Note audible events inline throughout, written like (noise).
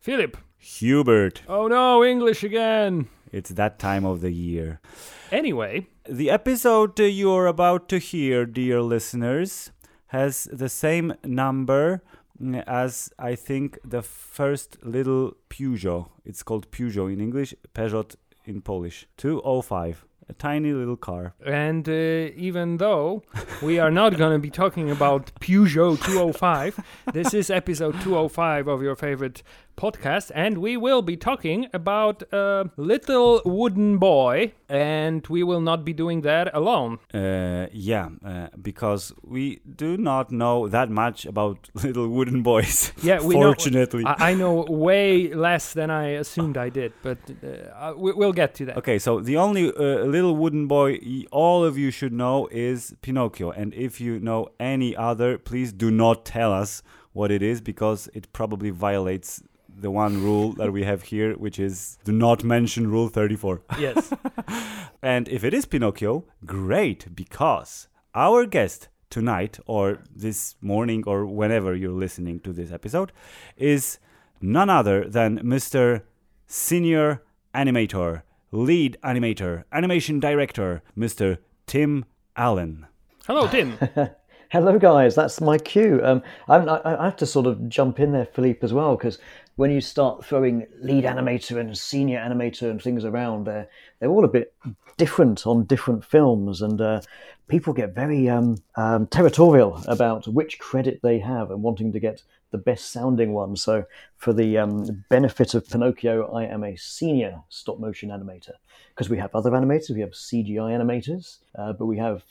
Philip. Hubert, Oh no, English again. it's that time of the year. Anyway, The episode you're about to hear, dear listeners, has the same number as I think the first little Peugeot. It's called Peugeot in English, Peugeot in Polish. 205. A tiny little car. and uh, even though we are not going to be talking about Peugeot 205, this is episode 205 of your favorite podcast, and we will be talking about a little wooden boy, and we will not be doing that alone. Uh, yeah, uh, because we do not know that much about (laughs) little wooden boys. Yeah, we fortunately. know. I, I know way less than I assumed I did, but uh, we, we'll get to that. Okay, so the only uh, little wooden boy all of you should know is Pinocchio. And if you know any other, please do not tell us what it is because it probably violates the one rule that we have here, which is do not mention Rule 34. Yes. (laughs) And if it is Pinocchio, great, because our guest tonight, or this morning, or whenever you're listening to this episode, is none other than Mr. Senior Animator, Lead Animator, Animation Director, Mr. Tim Allen. Hello, Tim. (laughs) Hello, guys. That's my cue. Um, I'm, I, I have to sort of jump in there, Philippe, as well, because when you start throwing lead animator and senior animator and things around, they're they're all a bit different on different films, and uh, people get very um, um, territorial about which credit they have and wanting to get the best sounding one. So, for the um, benefit of Pinocchio, I am a senior stop motion animator because we have other animators, we have CGI animators, uh, but we have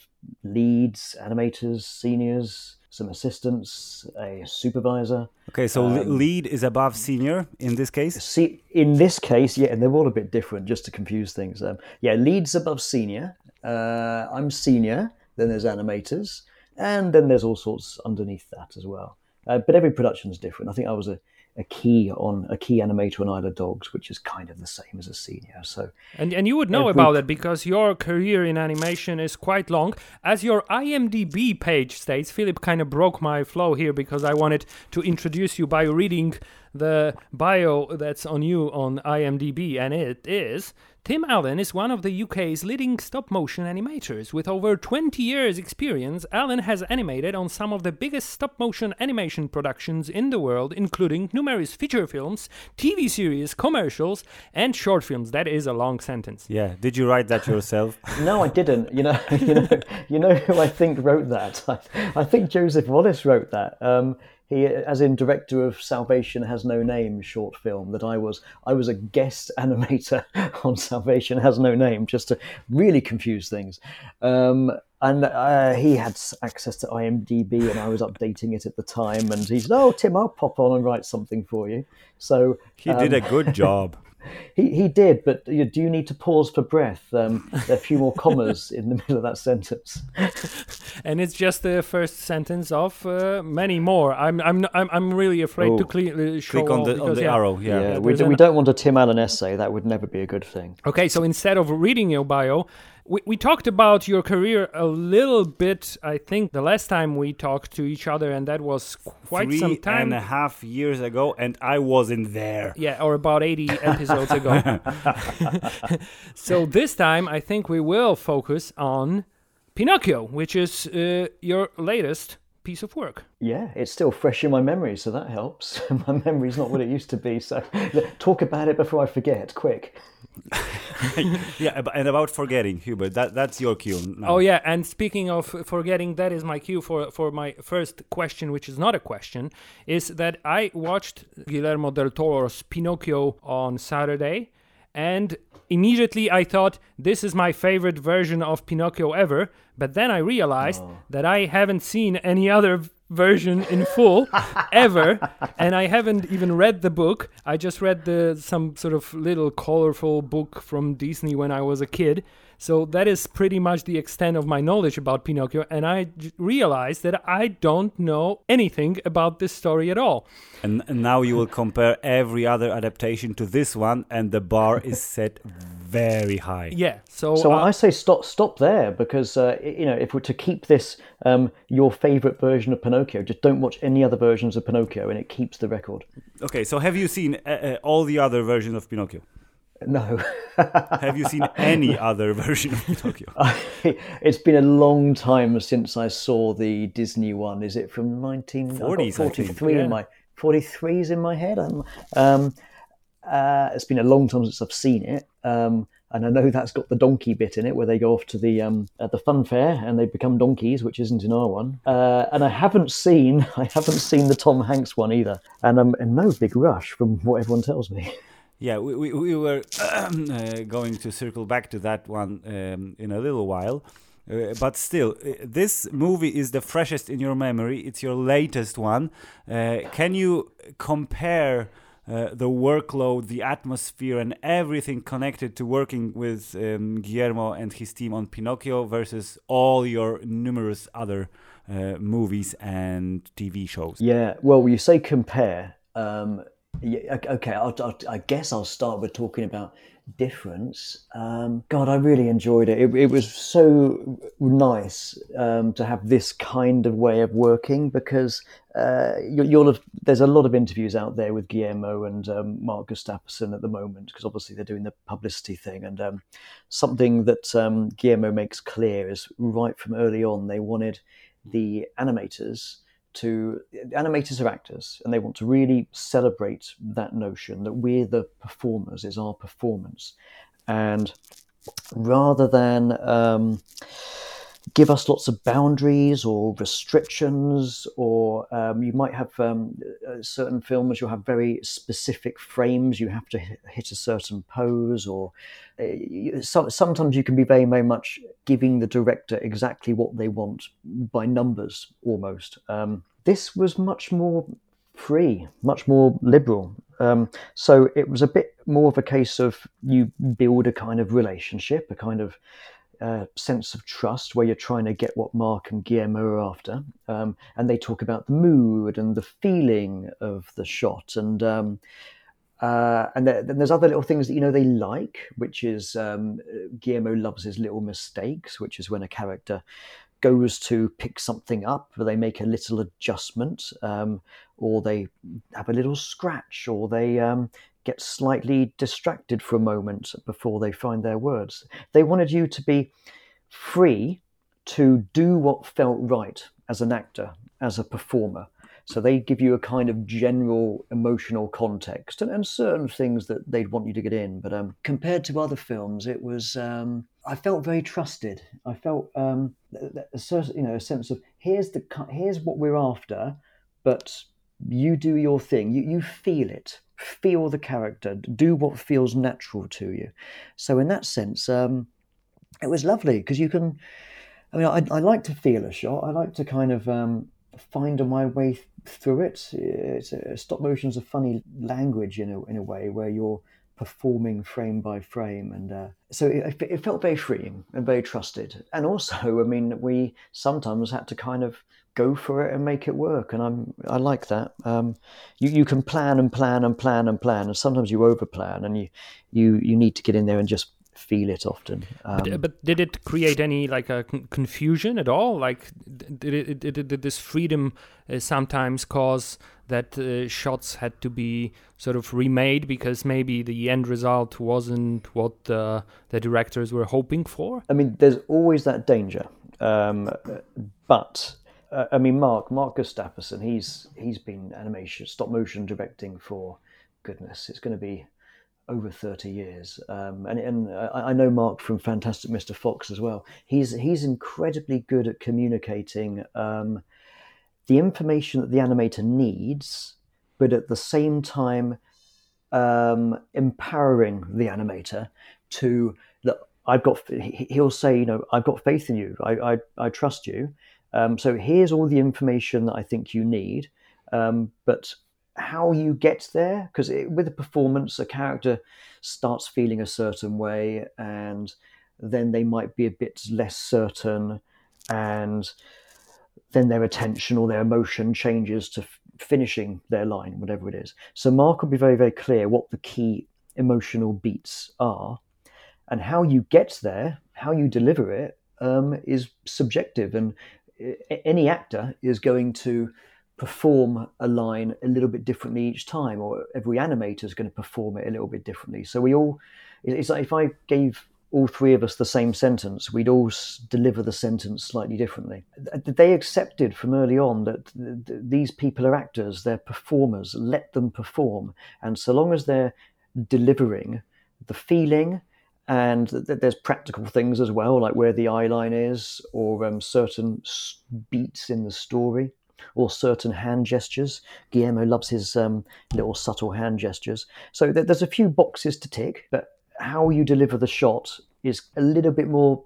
leads, animators, seniors, some assistants, a supervisor. Okay, so le- lead is above senior in this case. See, in this case, yeah, and they're all a bit different, just to confuse things. Um, yeah, leads above senior. Uh, I'm senior. Then there's animators, and then there's all sorts underneath that as well. Uh, but every production is different. I think I was a, a key on a key animator on Isle of Dogs, which is kind of the same as a senior. So And and you would know Every- about it because your career in animation is quite long. As your IMDb page states, Philip kind of broke my flow here because I wanted to introduce you by reading the bio that's on you on IMDb, and it is Tim Allen is one of the UK's leading stop motion animators. With over 20 years' experience, Allen has animated on some of the biggest stop motion animation productions in the world, including numerous feature films, TV series, commercials, and short films. That is a long sentence. Yeah, did you write that yourself? (laughs) No, I didn't. You know, (laughs) you know, you know who I think wrote that. I, (laughs) I think Joseph Wallace wrote that. Um, he, as in director of Salvation Has No Name short film, that I was, I was a guest (laughs) animator on Salvation Has No Name, just to really confuse things. Um, and uh, he had access to IMDb, and I was updating it at the time. And he said, "Oh, Tim, I'll pop on and write something for you." So He did a um, good job. (laughs) he, he did, but you, do you need to pause for breath? Um, there are a few more commas in the middle of that sentence. (laughs) And it's just the first sentence of uh, many more. I'm I'm I'm, I'm really afraid to cle- uh, show Click on all the on the yeah. arrow. Yeah. Yeah, Yeah, we, there's do, we don't want a Tim Allen essay. That would never be a good thing. Okay, so instead of reading your bio, we, we talked about your career a little bit, I think, the last time we talked to each other, and that was quite Three some time. and a half years ago, and I wasn't there. Yeah, or about 80 (laughs) episodes ago. (laughs) so this time, I think we will focus on Pinocchio, which is uh, your latest piece of work. Yeah, it's still fresh in my memory, so that helps. (laughs) my memory's not what it used to be, so talk about it before I forget, quick. (laughs) Yeah, and about forgetting, Hubert, that that's your cue. Now. Oh yeah, and speaking of forgetting, that is my cue for for my first question, which is not a question, is that I watched Guillermo del Toro's Pinocchio on Saturday, and immediately I thought this is my favorite version of Pinocchio ever. But then I realized oh. that I haven't seen any other v- version in full ever and i haven't even read the book. I just read the some sort of little colorful book from disney when i was a kid so that is pretty much the extent of my knowledge about pinocchio and i j- realized that i don't know anything about this story at all And, and now you will compare every other adaptation to this one, and the bar is (laughs) set very high. Yeah. So, So uh, I say stop, stop there because uh, you know if we're to keep this um, your favorite version of Pinocchio, just don't watch any other versions of Pinocchio, and it keeps the record. Okay, so have you seen uh, uh, all the other versions of Pinocchio? No, (laughs) Have you seen any other (laughs) version of Pinocchio? (laughs) it's been a long time since I saw the Disney one. Is it from nineteen 40s, I think, 43 yeah. in my 43s in my head. Um, um, uh, it's been a long time since I've seen it. Um, and I know that's got the donkey bit in it, where they go off to the um, the fun fair and they become donkeys, which isn't in our one. Uh, and I haven't seen I haven't seen the Tom Hanks one either, and I'm in no big rush from what everyone tells me. Yeah, we, we, we were (clears throat) uh, going to circle back to that one um, in a little while. Uh, but still, uh, this movie is the freshest in your memory. It's your latest one. Uh, can you compare uh, the workload, the atmosphere, and everything connected to working with um, Guillermo and his team on Pinocchio versus all your numerous other movies and TV shows? Yeah, well, you say compare. Um, yeah, okay, I'll, I'll, I guess I'll start with talking about difference. Um, God, I really enjoyed it. It, it was so nice um, to have this kind of way of working because uh, you, you'll have. There's a lot of interviews out there with Guillermo and um, Mark Gustafson at the moment because obviously they're doing the publicity thing. And um, something that um, Guillermo makes clear is right from early on they wanted the animators to animators are actors and they want to really celebrate that notion that we're the performers is our performance. And rather than um, give us lots of boundaries or restrictions or um, you might have um, certain films you'll have very specific frames you have to hit, hit a certain pose or uh, so, sometimes you can be very very much giving the director exactly what they want by numbers almost. Um, this was much more free much more liberal. Um, so it was a bit more of a case of you build a kind of relationship a kind of uh, sense of trust where you're trying to get what Mark and Guillermo are after. Um, and they talk about the mood and the feeling of the shot. And um, uh, and then there's other little things that you know they like, which is um, Guillermo loves his little mistakes, which is when a character goes to pick something up, they make a little adjustment, um, or they have a little scratch, or they um, get slightly distracted for a moment before they find their words. They wanted you to be free to do what felt right as an actor, as a performer. So they give you a kind of general emotional context and, and certain things that they'd want you to get in. But um, compared to other films, it was um, I felt very trusted. I felt um, a certain, you know a sense of here's the here's what we're after, but you do your thing. You you feel it, feel the character, do what feels natural to you. So in that sense, um, it was lovely because you can. I mean, I, I like to feel a shot. I like to kind of um, find my way th- through it. It's a, stop motion's a funny language in a in a way where you're performing frame by frame, and uh, so it, it felt very freeing and very trusted. And also, I mean, we sometimes had to kind of go for it and make it work, and I'm I like that. Um, you you can plan and plan and plan and plan, and sometimes you overplan, and you you you need to get in there and just feel it often. Um, But, but did it create any like a confusion at all? Like, did it did, did this freedom uh, sometimes cause that uh, shots had to be sort of remade because maybe the end result wasn't what uh, the directors were hoping for? I mean, there's always that danger. Um, but uh, I mean, Mark Mark Gustafson, he's he's been animation stop motion directing for goodness, it's going to be over 30 years. Um, and and I, I know Mark from Fantastic Mr. Fox as well. He's he's incredibly good at communicating um, the information that the animator needs, but at the same time um, empowering the animator to that I've got. he- He'll say, you know, I've got faith in you. I I, I trust you. Um, so here's all the information that I think you need. Um, but how you get there, because with a performance, a character starts feeling a certain way, and then they might be a bit less certain, and then their attention or their emotion changes to f- finishing their line, whatever it is. So Mark will be very, very clear what the key emotional beats are. and how you get there, how you deliver it, um, is subjective, and any actor is going to perform a line a little bit differently each time, or every animator is going to perform it a little bit differently. So we all, it's like if I gave all three of us the same sentence, we'd all deliver the sentence slightly differently. They accepted from early on that these people are actors, they're performers, let them perform. And so long as they're delivering the feeling, and there's practical things as well, like where the eye line is, or um, certain beats in the story, or certain hand gestures. Guillermo loves his um, little subtle hand gestures. So there's a few boxes to tick, but how you deliver the shot is a little bit more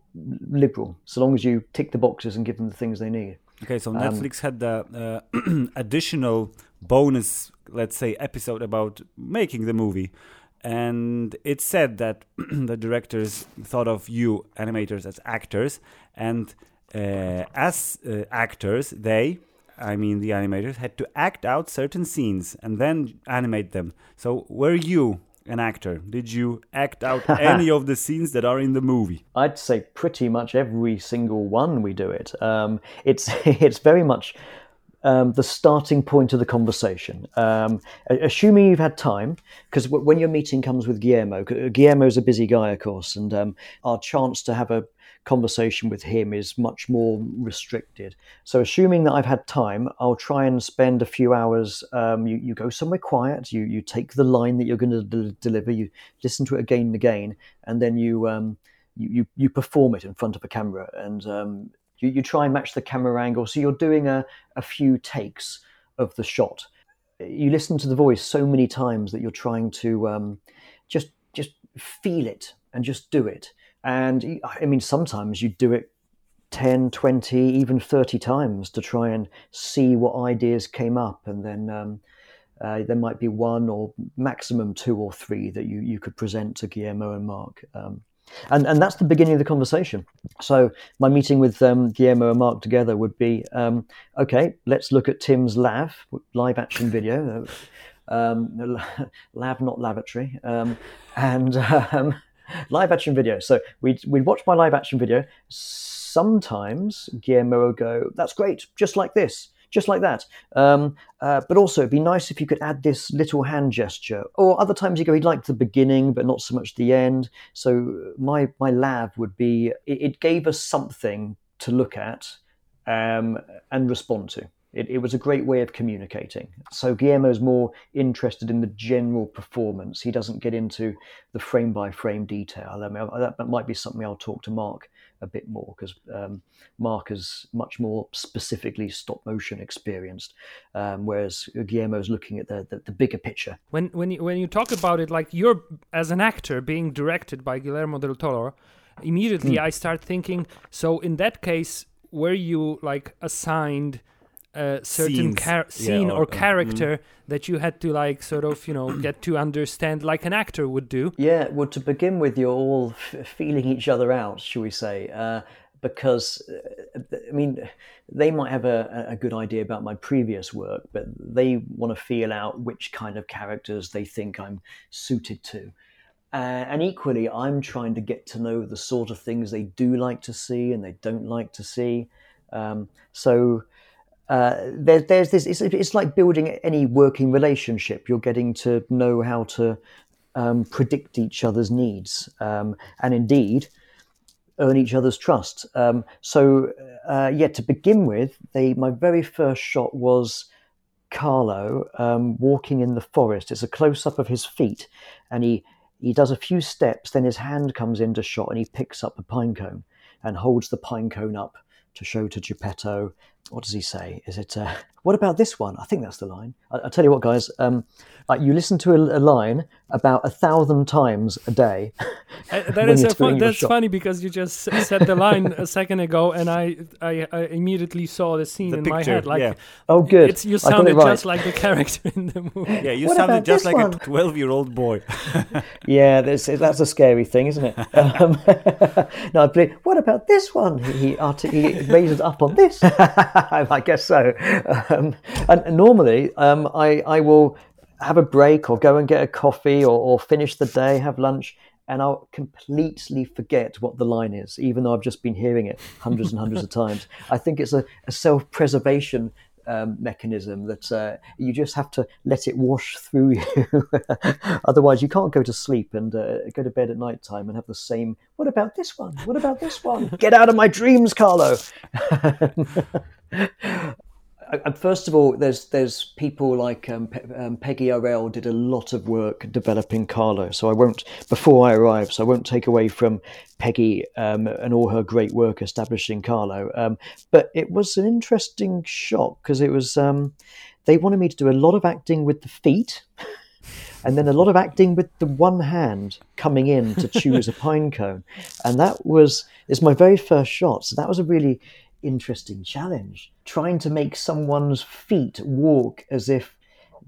liberal, so long as you tick the boxes and give them the things they need. Okay, so um, Netflix um, had the uh, (clears throat) additional bonus, let's say, episode about making the movie. And it said that (clears throat) the directors thought of you, animators, as actors. And uh, as uh, actors, they, I mean the animators, had to act out certain scenes and then animate them. So were you an actor? Did you act out (laughs) any of the scenes that are in the movie? I'd say pretty much every single one we do it. Um, it's (laughs) it's very much um, the starting point of the conversation. Um, assuming you've had time, because w- when your meeting comes with Guillermo, Guillermo's a busy guy, of course, and um, our chance to have a conversation with him is much more restricted. So, assuming that I've had time, I'll try and spend a few hours. Um, you, you go somewhere quiet, you, you take the line that you're going to de- deliver, you listen to it again and again, and then you, um, you, you, you, perform it in front of a camera. And um, you, you try and match the camera angle. So, you're doing a, a few takes of the shot. You listen to the voice so many times that you're trying to um, just just feel it and just do it and I mean, sometimes you do it 10, 20, even 30 times to try and see what ideas came up. And then um, uh, there might be one or maximum two or three that you, you could present to Guillermo and Mark. Um, and, and that's the beginning of the conversation. So my meeting with um, Guillermo and Mark together would be, um, okay, let's look at Tim's lav, live action video. Um, (laughs) lab, not lavatory. Um, and (laughs) um, (laughs) live action video. So we'd, we'd watch my live action video. Sometimes Guillermo would go, that's great, just like this, just like that. Um, uh, but also, it'd be nice if you could add this little hand gesture. Or other times you go, he'd like the beginning, but not so much the end. So my, my lav would be, it, it gave us something to look at um, and respond to. It, it, was a great way of communicating. So Guillermo's more interested in the general performance. He doesn't get into the frame by frame detail. I mean, that, might be something I'll talk to Mark a bit more because um, Mark is much more specifically stop motion experienced, um, whereas is looking at the, the, the, bigger picture. When when you, when you talk about it, like you're as an actor being directed by Guillermo del Toro, immediately mm. I start thinking. So in that case, were you like assigned? A certain scene yeah, or, or, mm-hmm. character mm. that you had to like sort of you know get to understand like an actor would do yeah well to begin with you're all f- feeling each other out shall we say uh, because uh, i mean they might have a, a good idea about my previous work but they want to feel out which kind of characters they think i'm suited to uh, and equally i'm trying to get to know the sort of things they do like to see and they don't like to see um, so uh, there, there's this. It's, it's, like building any working relationship. You're getting to know how to um, predict each other's needs, um, and indeed earn each other's trust. Um, so, uh, yeah, to begin with, they my very first shot was Carlo um, walking in the forest. It's a close up of his feet, and he he does a few steps. Then his hand comes into shot, and he picks up a pine cone and holds the pine cone up to show to Geppetto. What does he say? Is it, uh, what about this one? I think that's the line. I, will tell you what, guys, um, like you listen to a, a, line about a thousand times a day. (laughs) Uh, that is fun, that's funny because you just said the line a second ago, and I, I, I immediately saw the scene the in picture, my head. Like, yeah. oh, good. It's, you sounded right. just like the character in the movie. Yeah, you what sounded just like one? a twelve-year-old boy. (laughs) yeah, that's, that's a scary thing, isn't it? (laughs) Um, no, I believe, what about this one? He, he, he raises up on this. (laughs) I guess so. Um, and normally, um, I, I will have a break or go and get a coffee or, or finish the day, have lunch, and I'll completely forget what the line is, even though I've just been hearing it hundreds and hundreds of (laughs) times. I think it's a, a self preservation um, mechanism that uh, you just have to let it wash through (laughs) you. Otherwise, you can't go to sleep and uh, go to bed at night time and have the same. What about this one? What about this one? Get out of my dreams, Carlo. First of all, there's there's people like um, Pe- um, Peggy Arel did a lot of work developing Carlo. So I won't before I arrive. So I won't take away from Peggy um, and all her great work establishing Carlo. Um, but it was an interesting shock because it was um, they wanted me to do a lot of acting with the feet. And then a lot of acting with the one hand coming in to choose a (laughs) pine cone, and that was is my very first shot. So that was a really interesting challenge. Trying to make someone's feet walk as if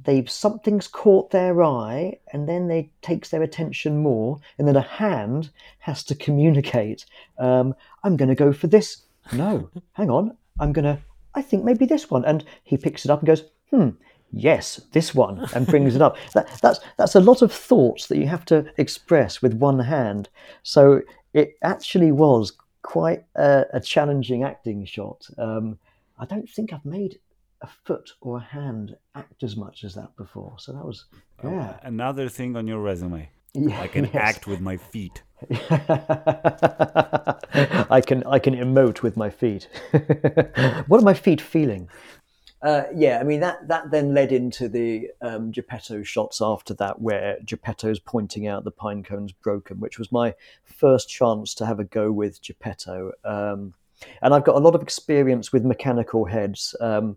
they've something's caught their eye and then they takes their attention more and then a hand has to communicate um, i'm going to go for this. No hang on i'm going to i think maybe this one. And he picks it up and goes hmm yes this one and brings it up. (laughs) That, that's that's a lot of thoughts that you have to express with one hand. So it actually was quite a, a challenging acting shot. Um, I don't think I've made a foot or a hand act as much as that before. So that was yeah. Another thing on your resume. Yeah, I can yes. act with my feet. (laughs) I can I can emote with my feet. (laughs) what are my feet feeling? Uh, yeah, I mean that that then led into the um, Geppetto shots after that, where Geppetto's pointing out the pine cone's broken, which was my first chance to have a go with Geppetto. Um, and I've got a lot of experience with mechanical heads, um,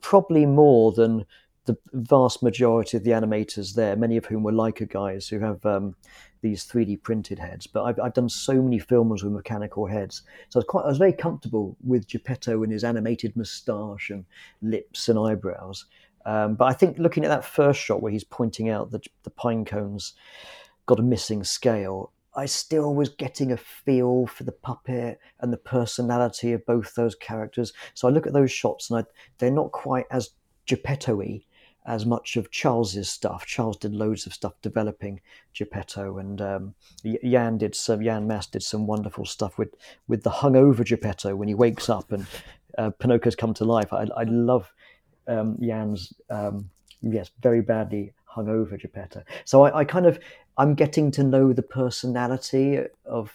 probably more than the vast majority of the animators there, many of whom were Laika guys who have um, these 3D printed heads. But I've, I've done so many films with mechanical heads, so I was quite I was very comfortable with Geppetto and his animated moustache and lips and eyebrows. Um, but I think looking at that first shot where he's pointing out that the pine cones got a missing scale, I still was getting a feel for the puppet and the personality of both those characters. So I look at those shots and I, they're not quite as Geppetto-y as much of Charles's stuff. Charles did loads of stuff developing Geppetto, and um, Jan did some. Jan Mass did some wonderful stuff with with the hungover Geppetto when he wakes up and uh, Pinocchio's come to life. I, I love um, Jan's um, yes, very badly hungover Geppetto. So I, I kind of I'm getting to know the personality of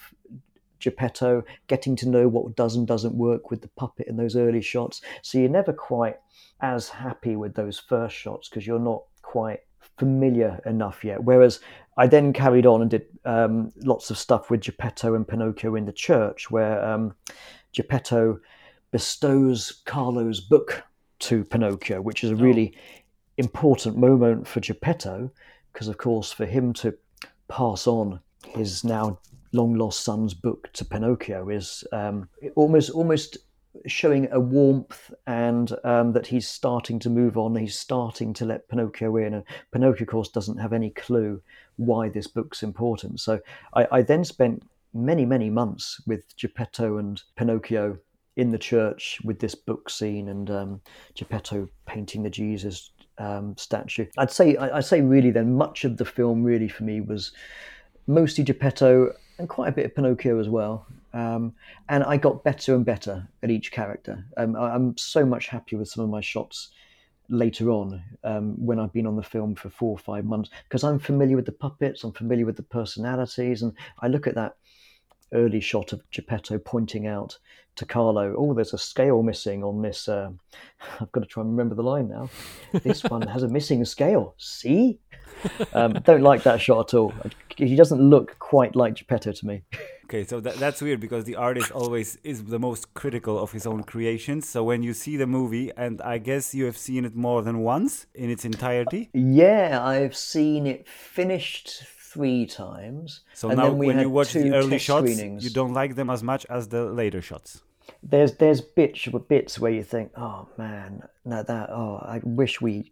Geppetto, getting to know what does and doesn't work with the puppet in those early shots. So you're never quite as happy with those first shots because you're not quite familiar enough yet. Whereas I then carried on and did um, lots of stuff with Geppetto and Pinocchio in the church, where um, Geppetto bestows Carlo's book to Pinocchio, which is a really oh. important moment for Geppetto, because of course for him to pass on his now long lost son's book to Pinocchio is um, almost almost showing a warmth and um, that he's starting to move on. He's starting to let Pinocchio in, and Pinocchio, of course, doesn't have any clue why this book's important. So I, I then spent many many months with Geppetto and Pinocchio in the church with this book scene and um, Geppetto painting the Jesus um, statue. I'd say I, would say really then much of the film really for me was mostly Geppetto and quite a bit of Pinocchio as well. Um, and I got better and better at each character. Um, I, am so much happier with some of my shots later on um, when I've been on the film for four or five months because I'm familiar with the puppets, I'm familiar with the personalities, and I look at that early shot of Geppetto pointing out to Carlo, "Oh, there's a scale missing on this." Uh, (laughs) I've got to try and remember the line now. This one has a missing scale. See, um, don't like that shot at all. He doesn't look quite like Geppetto to me. (laughs) Okay, so that, that's weird because the artist always is the most critical of his own creations. So when you see the movie, and I guess you have seen it more than once in its entirety. Yeah, I've seen it finished three times. So now, when you watch the early shots, screenings. you don't like them as much as the later shots. There's there's bits bits where you think, oh man, no that oh I wish we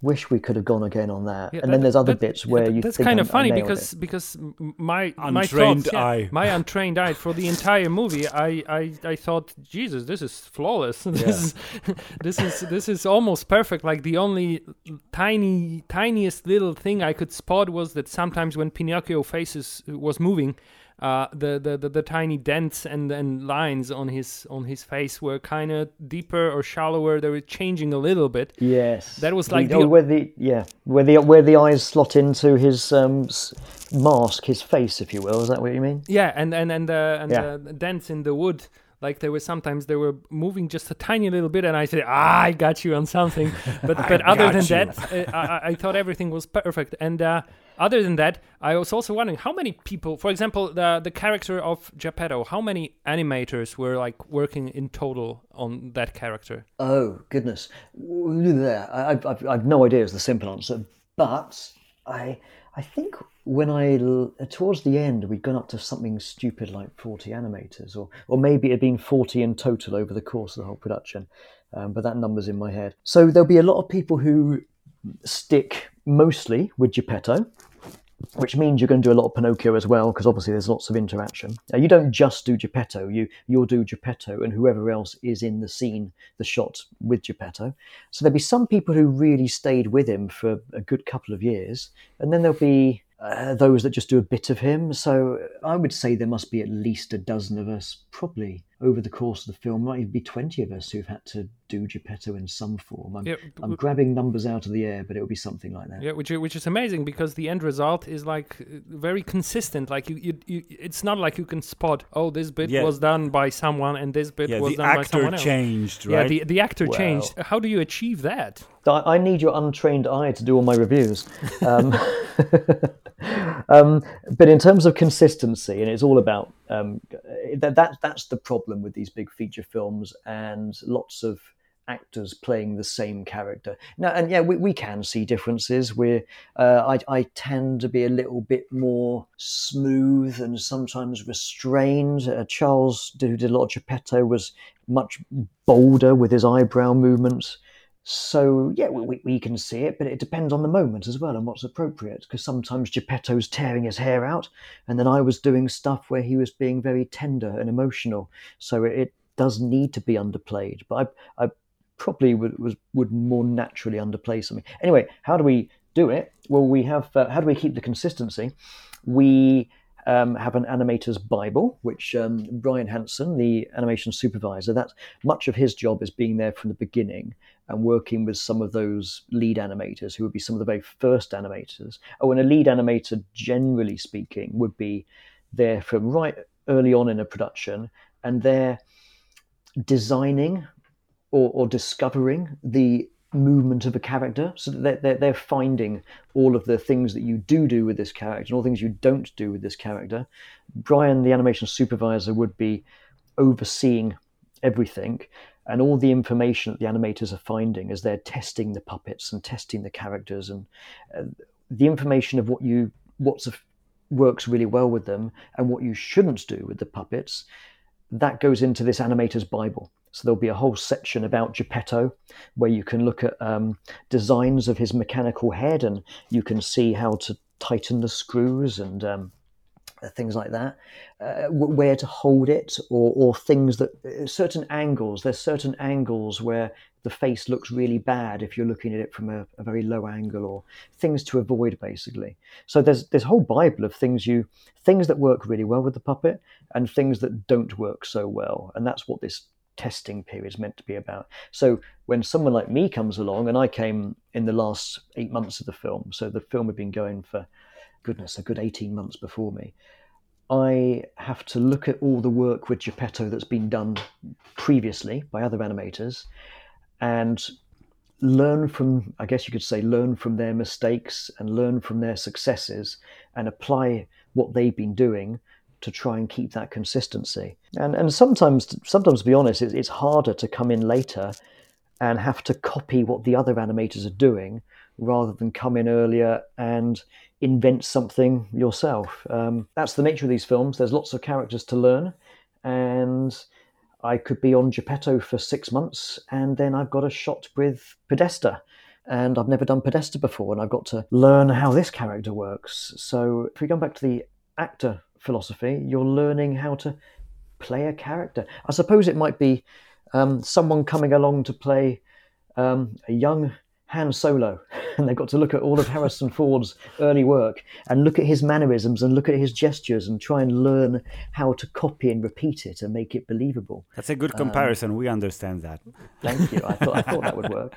wish we could have gone again on that. Yeah, and then there's other that- bits where you that's think kind of I funny nailed because it. because m- my my Untrained thoughts, yeah, eye. my untrained eye for the entire movie I, I I thought Jesus this is flawless (laughs) this is this is this is almost perfect like the only tiny tiniest little thing I could spot was that sometimes when Pinocchio faces was moving uh, the, the, the, the tiny dents and, and lines on his on his face were kind of deeper or shallower. They were changing a little bit. Yes, That was like oh, the- where the yeah where the where the eyes slot into his um, mask, his face, if you will. Is that what you mean? Yeah, and and and uh, and Yeah. the dents in the wood. Like there were sometimes they were moving just a tiny little bit, and I said, "Ah, I got you on something." (laughs) But but other than you. that, uh, I, I- I thought everything was perfect. And uh, other than that, I was also wondering how many people, for example, the the character of Geppetto, how many animators were like working in total on that character? Oh goodness, there. I, I've, I've, I've no idea is the simple answer, but I I think when I towards the end we'd gone up to something stupid like forty animators, or or maybe it had been forty in total over the course of the whole production, um, but that number's in my head. So there'll be a lot of people who stick mostly with Geppetto. Which means you're going to do a lot of Pinocchio as well, because obviously there's lots of interaction. Now, you don't just do Geppetto; you you'll do Geppetto and whoever else is in the scene, the shot with Geppetto. So there'll be some people who really stayed with him for a good couple of years, and then there'll be uh, those that just do a bit of him. So I would say there must be at least a dozen of us, probably over the course of the film, might even be twenty of us who've had to do Geppetto in some form. I'm, Yeah, I'm grabbing numbers out of the air, but it will be something like that. Yeah, which which is amazing because the end result is like uh, very consistent. Like you, you, you it's not like you can spot. Oh, this bit Yeah. was done by someone, and this bit Yeah, was done by actor someone else. changed, Yeah, right? the the actor Well- changed. How do you achieve that? I, I need your untrained eye to do all my reviews. Um, (laughs) um, but in terms of consistency, and it's all about um, that, that. That's the problem with these big feature films and lots of actors playing the same character. Now, and yeah, we, we can see differences. Where uh, I, I tend to be a little bit more smooth and sometimes restrained. Uh, Charles, who did a lot of Geppetto, was much bolder with his eyebrow movements. So yeah, we, we can see it, but it depends on the moment as well and what's appropriate. Because sometimes Geppetto's tearing his hair out, and then I was doing stuff where he was being very tender and emotional. So it, it does need to be underplayed. But I, I probably would was would more naturally underplay something. Anyway, how do we do it? Well, we have uh, how do we keep the consistency? We um, have an animator's Bible, which um, Brian Hansen, the animation supervisor, that's much of his job is being there from the beginning and working with some of those lead animators who would be some of the very first animators. Oh, and a lead animator, generally speaking, would be there from right early on in a production and they're designing or, or discovering the movement of a character. So they're, they're, they're finding all of the things that you do do with this character and all things you don't do with this character. Brian, the animation supervisor, would be overseeing everything and all the information that the animators are finding as they're testing the puppets and testing the characters and uh, the information of what you what's a, works really well with them and what you shouldn't do with the puppets that goes into this animator's bible so there'll be a whole section about Geppetto where you can look at um, designs of his mechanical head and you can see how to tighten the screws and um, uh, things like that, uh, where to hold it, or, or things that uh, certain angles. There's certain angles where the face looks really bad if you're looking at it from a, a very low angle, or things to avoid basically. So there's this whole bible of things you things that work really well with the puppet and things that don't work so well, and that's what this testing period is meant to be about. So when someone like me comes along, and I came in the last eight months of the film, so the film had been going for goodness, a good 18 months before me. I have to look at all the work with Geppetto that's been done previously by other animators and learn from, I guess you could say, learn from their mistakes and learn from their successes and apply what they've been doing to try and keep that consistency. And and sometimes, sometimes to be honest, it's, it's harder to come in later and have to copy what the other animators are doing rather than come in earlier and invent something yourself. Um, that's the nature of these films. There's lots of characters to learn, and I could be on Geppetto for six months and then I've got a shot with Podesta. And I've never done Podesta before, and I've got to learn how this character works. So, if we go back to the actor philosophy, you're learning how to play a character. I suppose it might be um, someone coming along to play um, a young Han Solo, (laughs) and they've got to look at all of Harrison Ford's early work and look at his mannerisms and look at his gestures and try and learn how to copy and repeat it and make it believable. That's a good comparison. Um, we understand that. Thank you. I thought I thought that would work.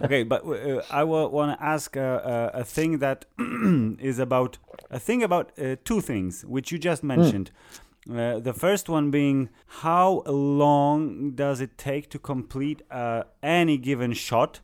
(laughs) okay, but uh, I want to ask uh, uh, a thing that (clears throat) is about a thing about uh, two things which you just mentioned. Mm. Uh, the first one being how long does it take to complete uh, any given shot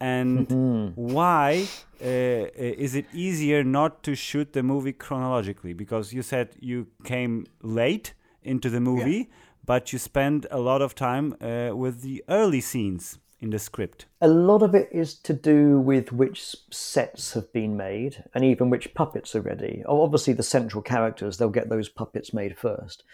and mm-hmm. why uh, is it easier not to shoot the movie chronologically because you said you came late into the movie yeah. but you spend a lot of time uh, with the early scenes in the script a lot of it is to do with which sets have been made and even which puppets are ready obviously the central characters they'll get those puppets made first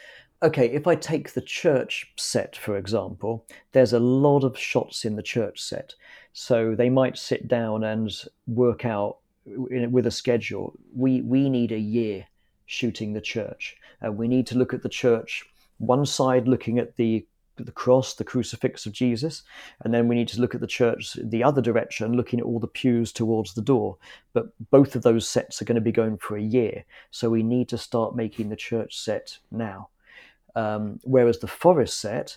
okay, if I take the church set, for example, there's a lot of shots in the church set. So they might sit down and work out with a schedule. We, we need a year shooting the church. Uh, we need to look at the church, one side looking at the the cross, the crucifix of Jesus, and then we need to look at the church the other direction, looking at all the pews towards the door. But both of those sets are going to be going for a year, so we need to start making the church set now. Um, whereas the forest set,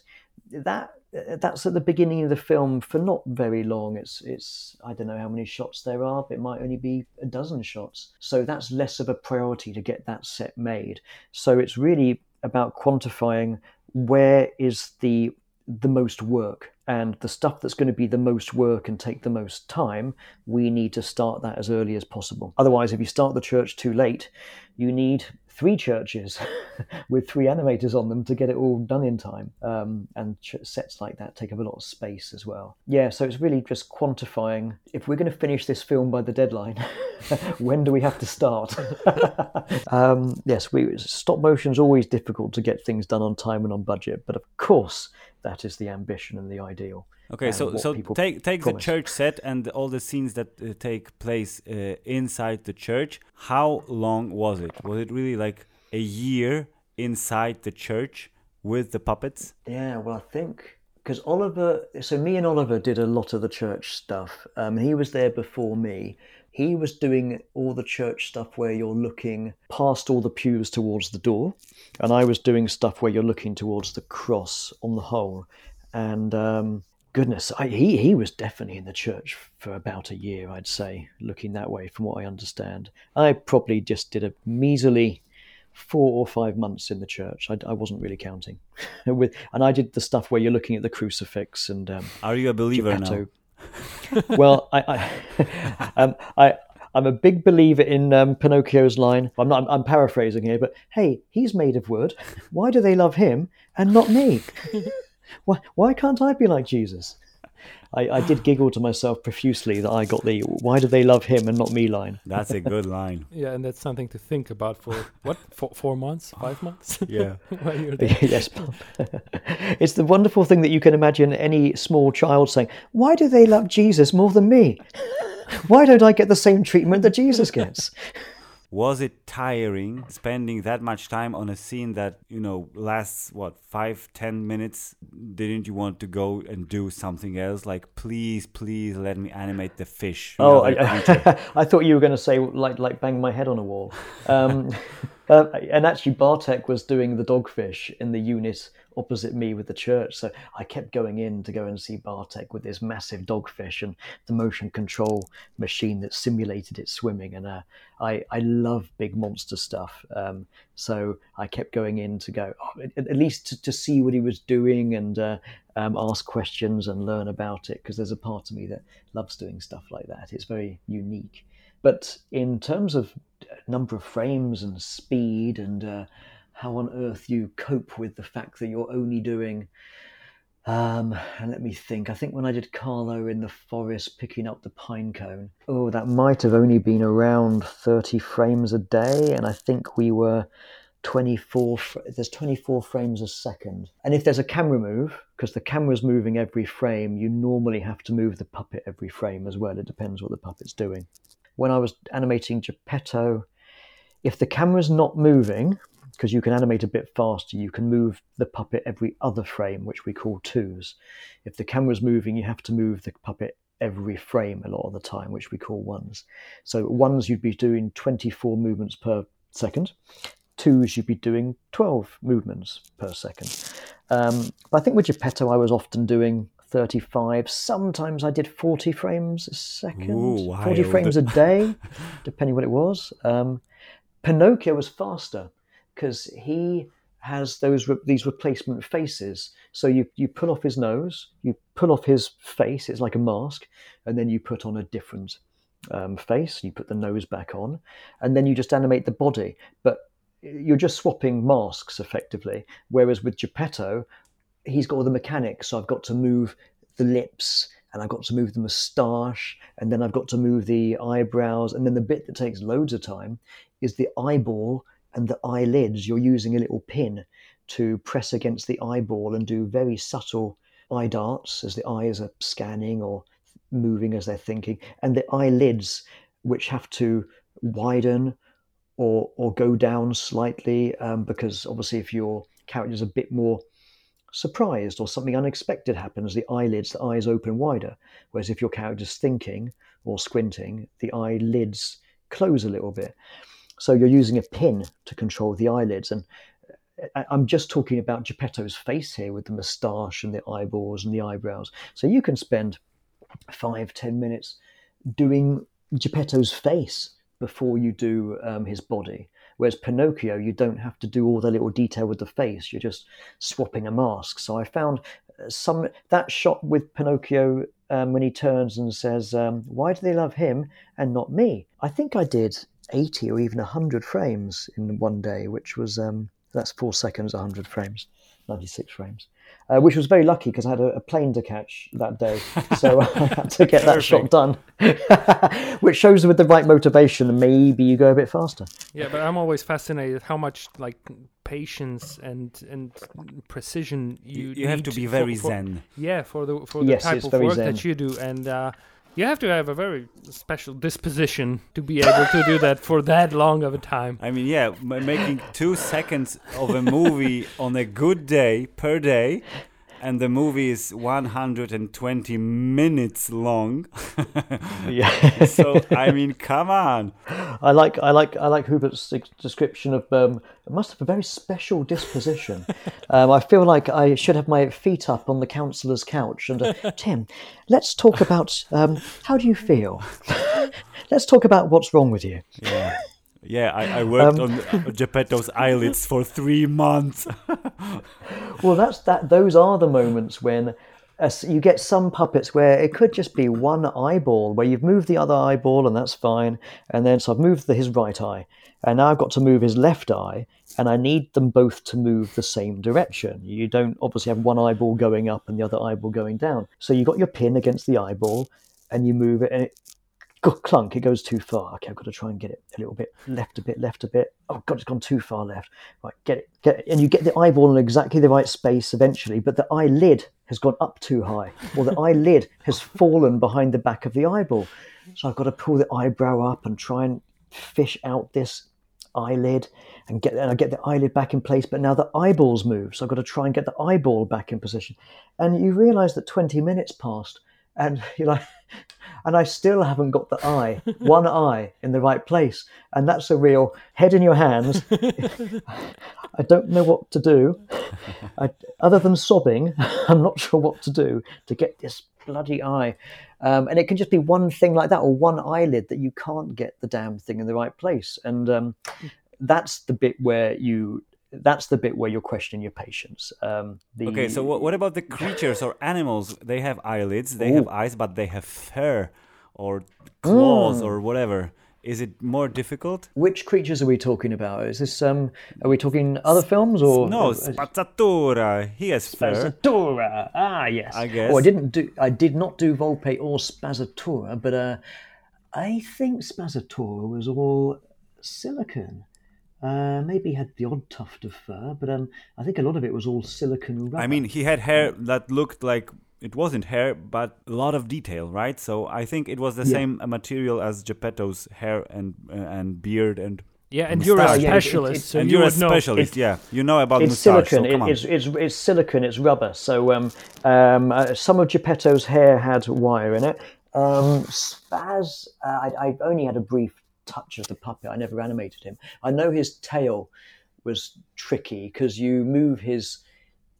that that's at the beginning of the film for not very long. It's it's I don't know how many shots there are, but it might only be a dozen shots. So that's less of a priority to get that set made. So it's really about quantifying where is the the most work and the stuff that's going to be the most work and take the most time, we need to start that as early as possible. Otherwise, if you start the church too late, you need three churches (laughs) with three animators on them to get it all done in time. Um, and ch- sets like that take up a lot of space as well. Yeah, so it's really just quantifying if we're going to finish this film by the deadline, (laughs) when do we have to start? (laughs) um, yes, we, stop motion is always difficult to get things done on time and on budget, but of course, that is the ambition and the ideal. Okay, so so take take promise. the church set and all the scenes that uh, take place uh, inside the church. How long was it? Was it really like a year inside the church with the puppets? Yeah, well, I think because Oliver. So me and Oliver did a lot of the church stuff. Um, he was there before me. He was doing all the church stuff where you're looking past all the pews towards the door, and I was doing stuff where you're looking towards the cross on the whole. And um, goodness, I, he he was definitely in the church for about a year, I'd say, looking that way from what I understand. I probably just did a measly four or five months in the church. I, I wasn't really counting, (laughs) with and I did the stuff where you're looking at the crucifix and. Um, Are you a believer Geppetto. now? well, I I, (laughs) um, I I'm a big believer in um, Pinocchio's line. I'm not. I'm, I'm, paraphrasing here, but hey, he's made of wood. Why do they love him and not me? (laughs) Why, why can't I be like Jesus? I, I did giggle to myself profusely that I got the "Why do they love him and not me?" line. That's a good line. (laughs) yeah, and that's something to think about for what four, four months, five months. (laughs) yeah. (laughs) yes. it's the wonderful thing that you can imagine any small child saying, "Why do they love Jesus more than me? Why don't I get the same treatment that Jesus gets?" Was it tiring spending that much time on a scene that you know lasts what five ten minutes? Didn't you want to go and do something else? Like please please let me animate the fish. Oh I, I, (laughs) I, thought you were going to say like like bang my head on a wall. Um, (laughs) uh, and actually bartek was doing the dogfish in the unit opposite me with the church. So I kept going in to go and see Bartek with this massive dogfish and the motion control machine that simulated it swimming. And uh, I, I love big monster stuff. Um, so I kept going in to go, oh, at, least to, to, see what he was doing and uh, um, ask questions and learn about it. Because there's a part of me that loves doing stuff like that. It's very unique. But in terms of number of frames and speed and uh, how on earth you cope with the fact that you're only doing um, and let me think. I think when I did Carlo in the forest picking up the pine cone, oh, that might have only been around 30 frames a day. And I think we were 24 there's 24 frames a second and if there's a camera move because the camera's moving every frame you normally have to move the puppet every frame as well it depends what the puppet's doing when i was animating geppetto if the camera's not moving because you can animate a bit faster. You can move the puppet every other frame which we call twos. If the camera's moving you have to move the puppet every frame a lot of the time which we call ones. So ones you'd be doing 24 movements per second. Twos, you'd be doing 12 movements per second. Um, but I think with Geppetto, I was often doing 35. Sometimes I did 40 frames a second, Ooh, 40 frames a day, depending what it was. Um, Pinocchio was faster because he has those re- these replacement faces. So you you pull off his nose, you pull off his face. It's like a mask, and then you put on a different um, face. You put the nose back on, and then you just animate the body. But you're just swapping masks effectively. Whereas with Geppetto, he's got all the mechanics. So I've got to move the lips and I've got to move the moustache and then I've got to move the eyebrows. And then the bit that takes loads of time is the eyeball and the eyelids. You're using a little pin to press against the eyeball and do very subtle eye darts as the eyes are scanning or moving as they're thinking. And the eyelids, which have to widen or or go down slightly um, because obviously if your character's a bit more surprised or something unexpected happens, the eyelids, the eyes open wider. Whereas if your character's thinking or squinting, the eyelids close a little bit. So you're using a pin to control the eyelids. And I- I'm just talking about Geppetto's face here with the moustache and the eyeballs and the eyebrows. So you can spend five, ten minutes doing Geppetto's face before you do um, his body. Whereas Pinocchio, you don't have to do all the little detail with the face. You're just swapping a mask. So I found uh, some that shot with Pinocchio um, when he turns and says, um, "Why do they love him and not me?" I think I did 80 or even 100 frames in one day, which was um, that's four seconds, 100 frames, 96 frames. Uh, which was very lucky because I had a, a plane to catch that day, so (laughs) I had to get that shot done. (laughs) which shows with the right motivation, maybe you go a bit faster. Yeah, but I'm always fascinated how much like patience and and precision you You have to be very for- zen. Yeah, for the for the Yes, type of work zen. that you do, and uh, you have to have a very special disposition to be able to do that for that long of a time. I mean, yeah, making two seconds of a movie on a good day per day, and the movie is 120 minutes long. (laughs) Yeah. so I mean, come on. I like I like I like Hubert's description of um, it must have a very special disposition. (laughs) um, I feel like I should have my feet up on the counsellor's couch and uh, (laughs) Tim, let's talk about um, how do you feel? let's talk about what's wrong with you. Yeah. Yeah, I, I worked Um, on Geppetto's eyelids for three months. (laughs) Well, that's that. Those are the moments when uh, you get some puppets where it could just be one eyeball, where you've moved the other eyeball and that's fine, and then so I've moved the, his right eye, and now I've got to move his left eye, and I need them both to move the same direction. You don't obviously have one eyeball going up and the other eyeball going down. So you've got your pin against the eyeball, and you move it, and it clunk, it goes too far. Okay, I've got to try and get it a little bit left a bit, left a bit. Oh god, it's gone too far left. Right, get it, get it. And you get the eyeball in exactly the right space eventually, but the eyelid has gone up too high. Or the eyelid has fallen behind the back of the eyeball. So I've got to pull the eyebrow up and try and fish out this eyelid and get and I get the eyelid back in place, but now the eyeballs move. So I've got to try and get the eyeball back in position. And you realise that 20 minutes passed and (laughs) you know, (laughs) and I still haven't got the eye, (laughs) one eye in the right place. And that's a real head in your hands. I don't know what to do. I, other than sobbing, I'm not sure what to do to get this bloody eye. Um, and it can just be one thing like that, or one eyelid that you can't get the damn thing in the right place. And um, that's the bit where you. That's the bit where you're questioning your patience. Um, the, Okay, so what, what about the creatures or animals? They have eyelids, they have eyes, but they have fur or claws Mm. or whatever. Is it more difficult? Which creatures are we talking about? Is this um? Are we talking other films or No, Spazzatura. He has fur. Spazzatura. Ah, yes. I guess. Oh, I didn't do. I did not do Volpe or Spazzatura, but uh, I think Spazzatura was all silicon. Uh, maybe he had the odd tuft of fur, but um, I think a lot of it was all silicon rubber. I mean, he had hair that looked like it wasn't hair, but a lot of detail, right? So I think it was the Yeah. same material as Geppetto's hair and uh, and beard and Yeah, and you're a Moustache. Yeah, it- it- specialist, so and you you're a would know. specialist. yeah, you know about it's moustache. silicon. So come it, on. it's, it's it's silicon. It's rubber. So um, um, uh, some of Geppetto's hair had wire in it. Um, Spaz, uh, I, I only had a brief touch of the puppet. I never animated him. I know his tail was tricky because you move his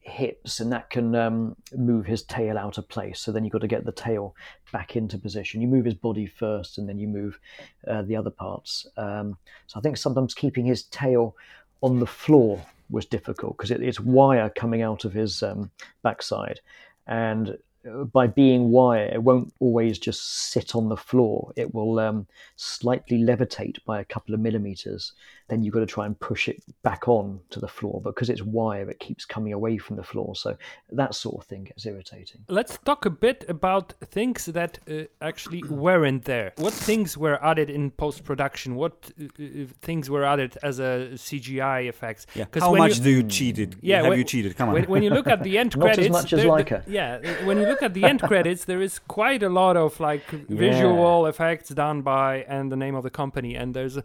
hips and that can um, move his tail out of place. So then you've got to get the tail back into position. You move his body first and then you move uh, the other parts. Um, so I think sometimes keeping his tail on the floor was difficult because it, it's wire coming out of his um, backside. And by being wire, it won't always just sit on the floor. It will um, slightly levitate by a couple of millimeters. Then you've got to try and push it back on to the floor. But because it's wire, it keeps coming away from the floor. So that sort of thing gets irritating. Let's talk a bit about things that uh, actually weren't there. What things were added in post production? What uh, uh, things were added as a CGI effects? yeah. 'Cause How much you- do you cheated? Yeah, have when- you cheated? Come on. When, when you look at the (laughs) end credits Not as credits, much as there- Laika. yeah, uh, when you look at the end credits, there is quite a lot of like (laughs) visual effects done by and the name of the company, and there's uh,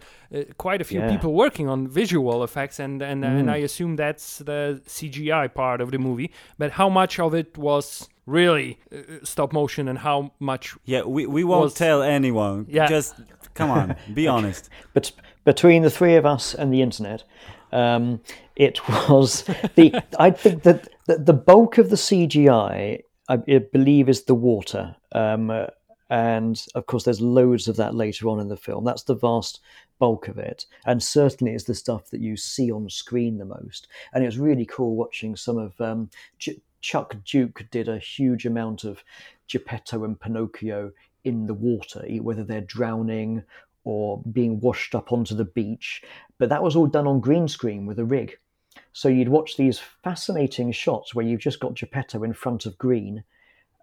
quite a few Yeah. people working on visual effects, and and, and Mm. I assume that's the CGI part of the movie. But how much of it was really uh, stop motion, and how much? yeah, we, we won't was- tell anyone. Yeah. Just come on, (laughs) be honest. But between the three of us and the internet, um, it was the. (laughs) I think that the, the bulk of the CGI, I, I believe, is the water, um, uh, and of course, there's loads of that later on in the film. That's the vast bulk of it, and certainly is the stuff that you see on screen the most. And it was really cool watching some of um, Ch- Chuck Duke did a huge amount of Geppetto and Pinocchio in the water, whether they're drowning or being washed up onto the beach. But that was all done on green screen with a rig. So you'd watch these fascinating shots where you've just got Geppetto in front of green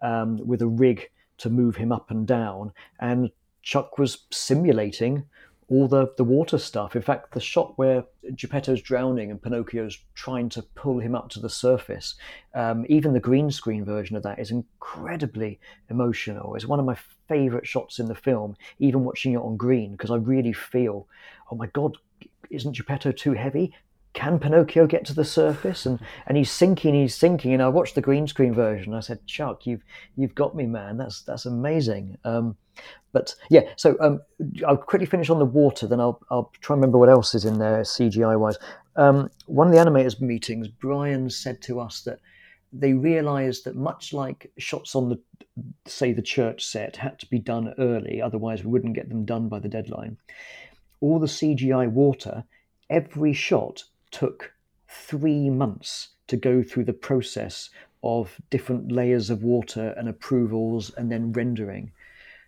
um, with a rig to move him up and down. And Chuck was simulating all the, the water stuff. In fact, the shot where Geppetto's drowning and Pinocchio's trying to pull him up to the surface, um, even the green screen version of that is incredibly emotional. It's one of my favorite shots in the film, even watching it on green, because I really feel, oh my God, isn't Geppetto too heavy? Can Pinocchio get to the surface? And and he's sinking, he's sinking. And I watched the green screen version. I said, Chuck, you've you've got me, man. That's that's amazing. Um, but yeah, so um, I'll quickly finish on the water, then I'll I'll try and remember what else is in there CGI wise. Um, one of the animators meetings, Brian said to us that they realised that much like shots on the say the church set had to be done early, otherwise we wouldn't get them done by the deadline. All the CGI water, every shot took three months to go through the process of different layers of water and approvals and then rendering.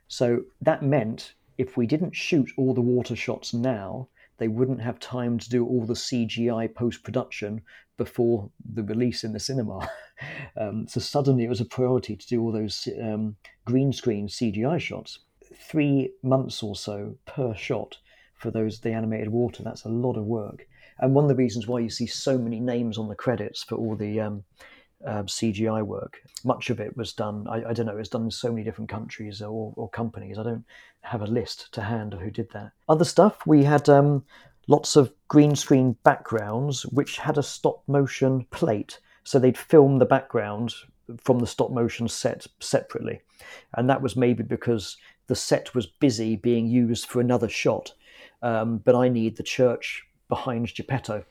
So that meant if we didn't shoot all the water shots now, they wouldn't have time to do all the CGI post production before the release in the cinema. (laughs) um, so suddenly it was a priority to do all those um, green screen CGI shots. Three months or so per shot for those the animated water. That's a lot of work. And one of the reasons why you see so many names on the credits for all the um, um, CGI work. Much of it was done, I, I don't know, it was done in so many different countries or, or companies. I don't have a list to hand of who did that. Other stuff, we had um, lots of green screen backgrounds which had a stop motion plate. So they'd film the background from the stop motion set separately. And that was maybe because the set was busy being used for another shot. Um, but I need the church behind Geppetto.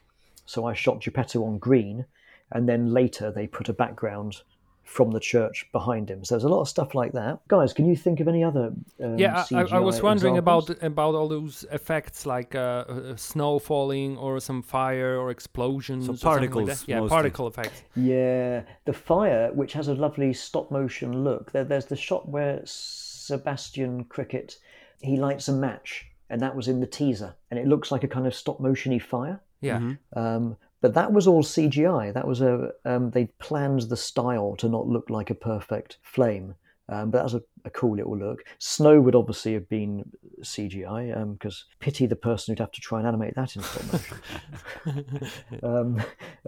So I shot Geppetto on green and then later they put a background from the church behind him. So there's a lot of stuff like that. Guys, can you think of any other? Um, yeah, I, I was wondering examples? about about all those effects like uh, uh, snow falling or some fire or explosions. So or like particles that. Yeah, mostly. particle effects. Yeah, the fire, which has a lovely stop motion look. There, there's the shot where Sebastian Cricket he lights a match, and that was in the teaser, and it looks like a kind of stop motiony fire. Yeah. Mm-hmm. Um, but that was all CGI. That was a um, they planned the style to not look like a perfect flame. Um, but that was a, a, cool little look. Snow would obviously have been CGI because um, pity the person who'd have to try and animate that in stop motion. (laughs) um,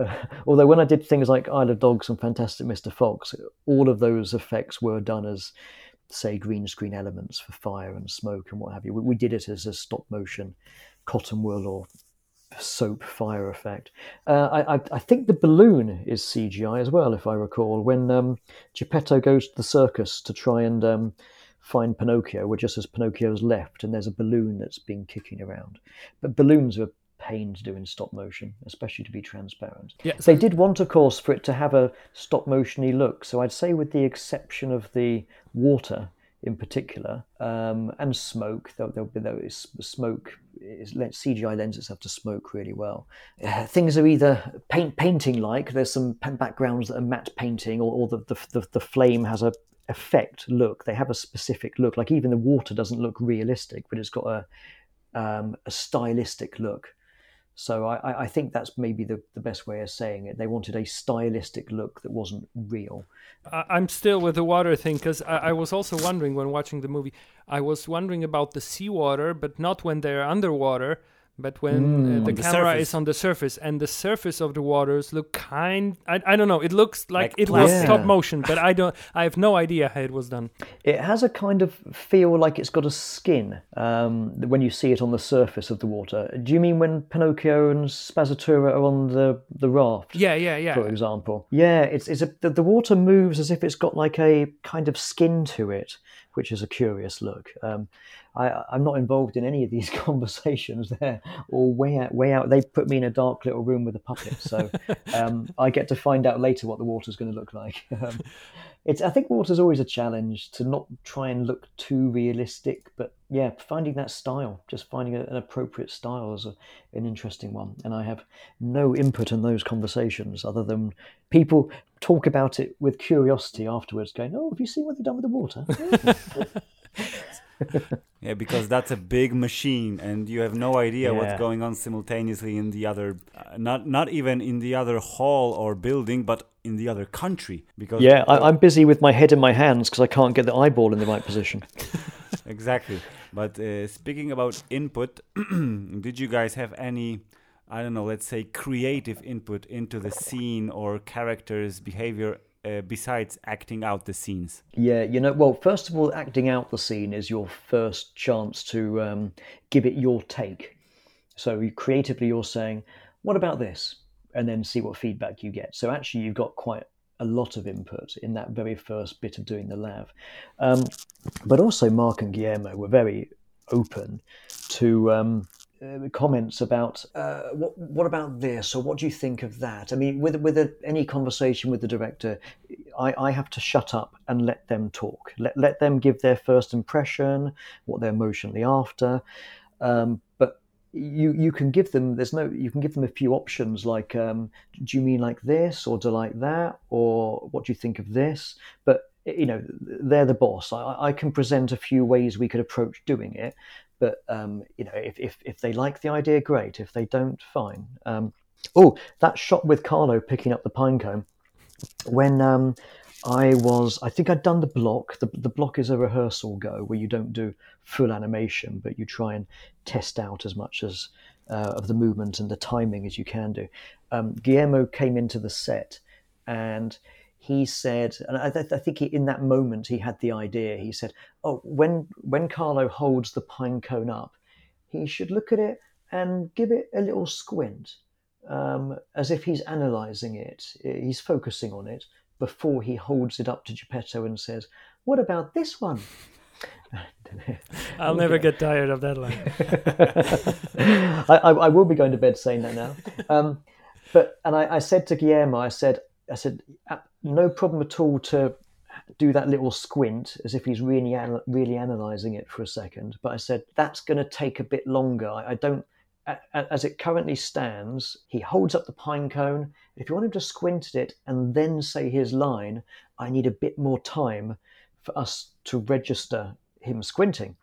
uh, (laughs) although when I did things like Isle of Dogs and Fantastic Mr. Fox, all of those effects were done as say green screen elements for fire and smoke and what have you. We, we did it as a stop motion cotton wool or soap fire effect. Uh, I, I, I, think the balloon is CGI as well, if I recall. When um, Geppetto goes to the circus to try and um, find Pinocchio, where just as Pinocchio's left, and there's a balloon that's been kicking around. But balloons are pain to do in stop motion, especially to be transparent. Yeah, so they did want, of course, for it to have a stop motiony look. So I'd say, with the exception of the water, in particular, um, and smoke. There'll be those smoke. Is, CGI lends itself to smoke really well. Uh, things are either paint painting like. There's some backgrounds that are matte painting, or, or the, the, the the flame has a effect look. They have a specific look. Like even the water doesn't look realistic, but it's got a um, a stylistic look. So I, I, think that's maybe the, the best way of saying it. They wanted a stylistic look that wasn't real. I'm still with the water thing because I, I, was also wondering when watching the movie. I was wondering about the seawater, but not when they're underwater but when mm, uh, the, the, camera surface. is on the surface and the surface of the waters look kind I, I don't know it looks like, like it was yeah. stop motion but i don't i have no idea how it was done. It has a kind of feel like it's got a skin um, when you see it on the surface of the water. Do you mean when pinocchio and spazzatura are on the the raft yeah yeah yeah. for example? Yeah it's, it's a, the, the water moves as if it's got like a kind of skin to it which is a curious look um, I, I'm not involved in any of these (laughs) conversations. They're all way out, way out. They put me in a dark little room with a puppet, so um, I get to find out later what the water's going to look like. (laughs) It's I think water's always a challenge to not try and look too realistic, but yeah, finding that style, just finding a, an appropriate style is a, an interesting one. And I have no input in those conversations other than people talk about it with curiosity afterwards, going, "Oh, have you seen what they've done with the water?" (laughs) (laughs) (laughs) yeah, because that's a big machine, and you have no idea yeah. what's going on simultaneously in the other, uh, not not even in the other hall or building, but in the other country. Because yeah, I, am busy with my head in my hands because I can't get the eyeball in the right position. (laughs) exactly. But uh, speaking about input, (clears throat) did you guys have any? I don't know, let's say creative input into the scene or characters' behavior uh, besides acting out the scenes? Yeah, you know, well, first of all, acting out the scene is your first chance to um, give it your take. So you, creatively, you're saying, "What about this?" and then see what feedback you get. So actually, you've got quite a lot of input in that very first bit of doing the lav. Um, but also, Mark and Guillermo were very open to um, uh, comments about uh, what what about this or what do you think of that? I mean, with with a, any conversation with the director, I, I have to shut up and let them talk. Let let them give their first impression, what they're emotionally after. Um, but you you can give them there's no you can give them a few options like um, do you mean like this or do you like that or what do you think of this? But you know they're the boss. I, I can present a few ways we could approach doing it, but um, you know, if, if if they like the idea, great. If they don't, fine. Um, oh, that shot with Carlo picking up the pine cone when um, I was, I think I'd done the block. The, the block is a rehearsal go where you don't do full animation, but you try and test out as much as uh, of the movement and the timing as you can do. Um, Guillermo came into the set and he said, and I, th- I think he, in that moment he had the idea. He said, "Oh, when when Carlo holds the pine cone up, he should look at it and give it a little squint, um, as if he's analysing it. He's focusing on it before he holds it up to Geppetto and says, "What about this one?" I'll never get tired of that line. (laughs) I, I, I, will be going to bed saying that now. Um, but and I, I said to Guillermo, I said, I said, no problem at all to do that little squint as if he's really really analysing it for a second. But I said that's going to take a bit longer. I, I don't. As it currently stands, he holds up the pine cone. If you want him to squint at it and then say his line, I need a bit more time for us to register him squinting.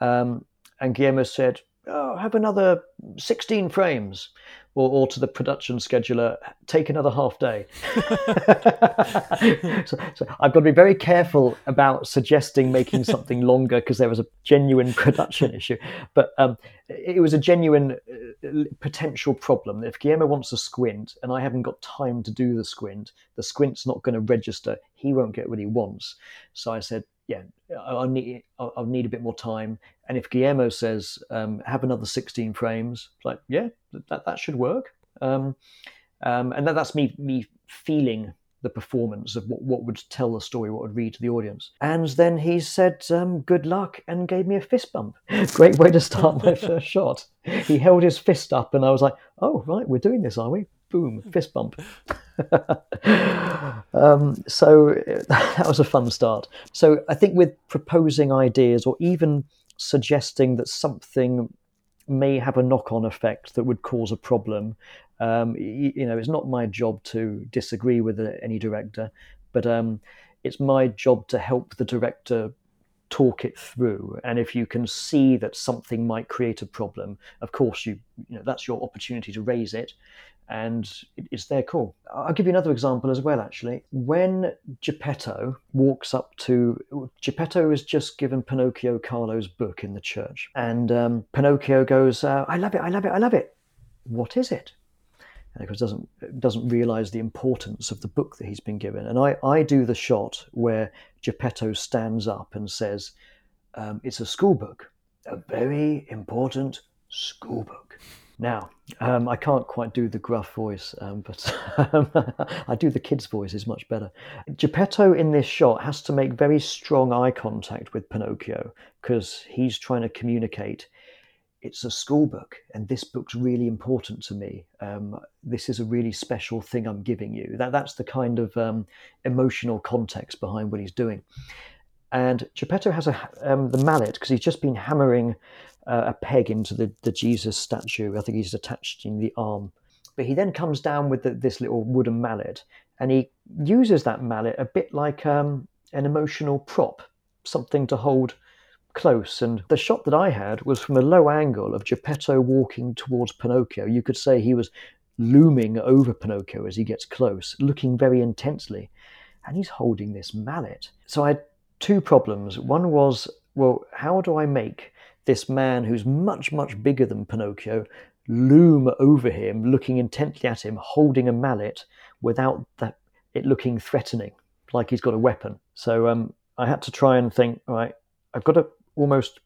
Um, and Guillermo said, oh, have another 16 frames. Or, or to the production scheduler, take another half day. (laughs) so, so, I've got to be very careful about suggesting making something longer because there was a genuine production issue. But um, it was a genuine uh, potential problem. If Guillermo wants a squint and I haven't got time to do the squint, the squint's not going to register. He won't get what he wants. So I said, yeah, I'll need I'll, need a bit more time. And if Guillermo says um, have another 16 frames, like yeah, that that should work. Um, um, and that, that's me me feeling the performance of what, what would tell the story, what would read to the audience. And then he said, um, good luck, and gave me a fist bump. (laughs) Great way to start my (laughs) first shot. He held his fist up, and I was like, oh, right, we're doing this, are we? Boom, fist bump. (laughs) um, so that was a fun start. So I think with proposing ideas or even suggesting that something may have a knock-on effect that would cause a problem, um, you, you, know, it's not my job to disagree with any director, but um, it's my job to help the director talk it through. And if you can see that something might create a problem, of course, you, you know, that's your opportunity to raise it and it's their call. I'll give you another example as well, actually. When Geppetto walks up to, Geppetto has just given Pinocchio Carlo's book in the church, and um, Pinocchio goes, uh, I love it, I love it, I love it. What is it? Of doesn't doesn't realize the importance of the book that he's been given. And I, I do the shot where Geppetto stands up and says, um, "It's a school book, a very important school book." Now, um, I can't quite do the gruff voice, um, but um, (laughs) I do the kid's voice is much better. Geppetto in this shot has to make very strong eye contact with Pinocchio because he's trying to communicate. It's a school book, and this book's really important to me. Um, this is a really special thing I'm giving you. That that's the kind of um, emotional context behind what he's doing. And Geppetto has a um, the mallet because he's just been hammering uh, a peg into the, the Jesus statue. I think he's attached in the arm. But he then comes down with the, this little wooden mallet and he uses that mallet a bit like um, an emotional prop, something to hold close. And the shot that I had was from a low angle of Geppetto walking towards Pinocchio. You could say he was looming over Pinocchio as he gets close, looking very intensely. And he's holding this mallet. So I had two problems. One was, well, how do I make this man who's much, much bigger than Pinocchio loom over him, looking intently at him, holding a mallet without that, it looking threatening, like he's got a weapon. So um, I had to try and think, all right, I've got to almost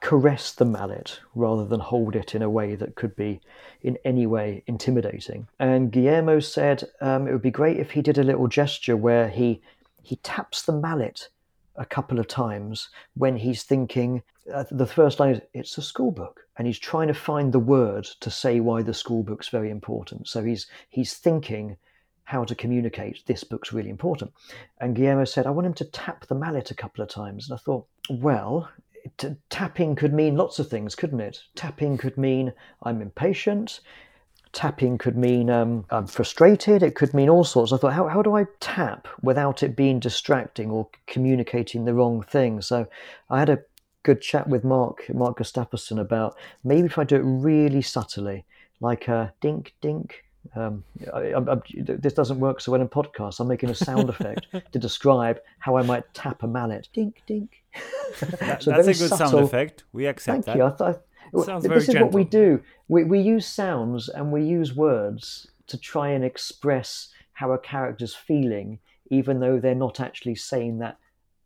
caress the mallet rather than hold it in a way that could be in any way intimidating. And Guillermo said um, it would be great if he did a little gesture where he he taps the mallet a couple of times when he's thinking uh, the first line is it's a school book and he's trying to find the word to say why the school book's very important so he's he's thinking how to communicate this book's really important and guillermo said i want him to tap the mallet a couple of times and i thought well t- tapping could mean lots of things couldn't it tapping could mean i'm impatient tapping could mean um, I'm frustrated. It could mean all sorts. I thought, how, how do I tap without it being distracting or communicating the wrong thing? So I had a good chat with Mark, Mark Gustafson about maybe if I do it really subtly, like a dink, dink. Um, I, I, I, this doesn't work so well in podcasts. I'm making a sound effect (laughs) to describe how I might tap a mallet. Dink, dink. (laughs) That, so that's a good subtle. sound effect. We accept Thank that. you. I, th- Sounds this very is gentle. what we do. We, we use sounds and we use words to try and express how a character's feeling, even though they're not actually saying that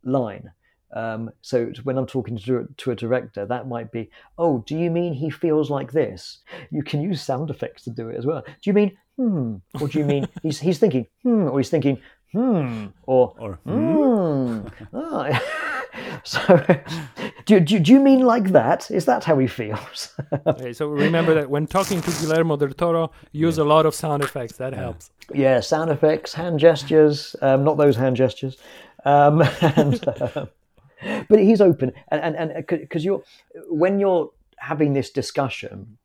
line. Um, so when I'm talking to, to a director, that might be, oh, do you mean he feels like this? You can use sound effects to do it as well. Do you mean hmm, or do you mean (laughs) he's he's thinking hmm, or he's thinking hmm, or Or, hmm? Ah. (laughs) so, do, do, do you mean like that? Is that how he feels? (laughs) Okay, so remember that when talking to Guillermo del Toro, use a lot of sound effects. That helps. yeah, sound effects, hand gestures, um, not those hand gestures. Um, and, uh, but he's open, and and because you're when you're having this discussion,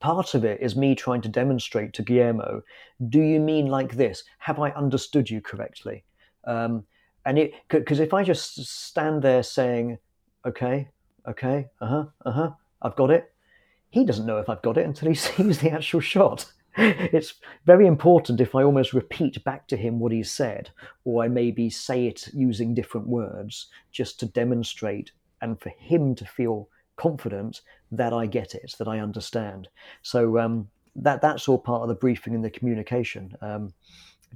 part of it is me trying to demonstrate to Guillermo, do you mean like this? Have I understood you correctly? Um, and it because if I just stand there saying, okay, okay, uh huh, uh huh, I've got it, he doesn't know if I've got it until he (laughs) sees the actual shot. (laughs) it's very important if I almost repeat back to him what he said, or I maybe say it using different words just to demonstrate and for him to feel confident that I get it, that I understand. So um, that that's all part of the briefing and the communication. Um,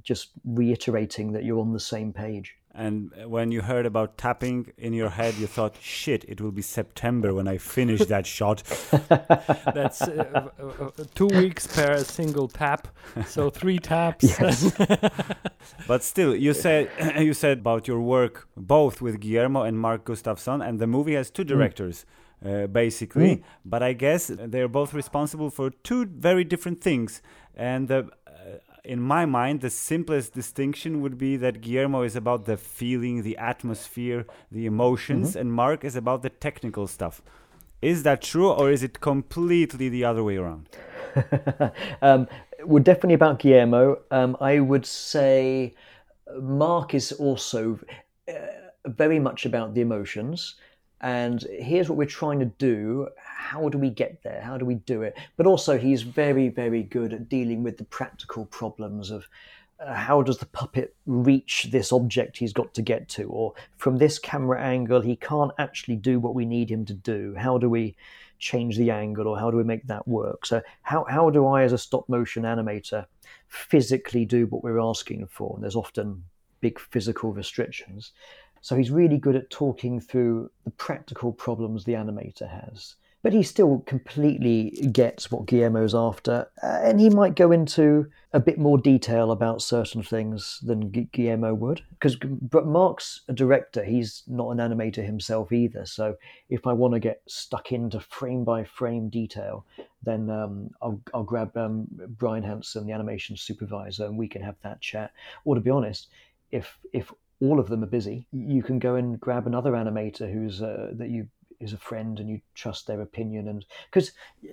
just reiterating that you're on the same page. And when you heard about tapping in your head, you thought, shit, it will be September when I finish that (laughs) shot. That's uh, uh, uh, two weeks per single tap, so three taps. Yes. (laughs) but still, you said (clears throat) you said about your work both with Guillermo and Mark Gustafson, and the movie has two directors. Uh, basically, mm. but I guess they're both responsible for two very different things. And the in my mind, the simplest distinction would be that Guillermo is about the feeling, the atmosphere, the emotions, mm-hmm. and Mark is about the technical stuff. Is that true, or is it completely the other way around? (laughs) um, we're definitely about Guillermo. Um, I would say Mark is also uh, very much about the emotions. And here's what we're trying to do how do we get there? How do we do it? But also, he's very, very good at dealing with the practical problems of uh, how does the puppet reach this object he's got to get to? Or from this camera angle, he can't actually do what we need him to do. How do we change the angle or how do we make that work? So, how, how do I, as a stop motion animator, physically do what we're asking for? And there's often big physical restrictions. So, he's really good at talking through the practical problems the animator has but he still completely gets what Guillermo's after, uh, and he might go into a bit more detail about certain things than Guillermo would. Because but Mark's a director; he's not an animator himself either. So if I want to get stuck into frame by frame detail, then um, I'll, I'll grab um, Brian Hansen, the animation supervisor, and we can have that chat. Or to be honest, if if all of them are busy, you can go and grab another animator who's uh, that you is a friend and you trust their opinion and because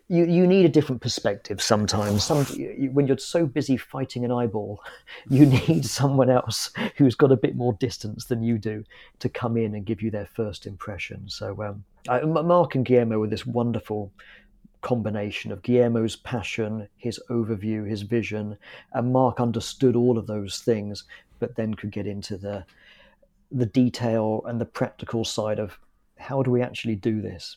you, you need a different perspective sometimes. Some you, when you're so busy fighting an eyeball (laughs) you need someone else who's got a bit more distance than you do to come in and give you their first impression. So um, I, mark and guillermo were this wonderful combination of guillermo's passion his overview his vision and mark understood all of those things but then could get into the the detail and the practical side of how do we actually do this?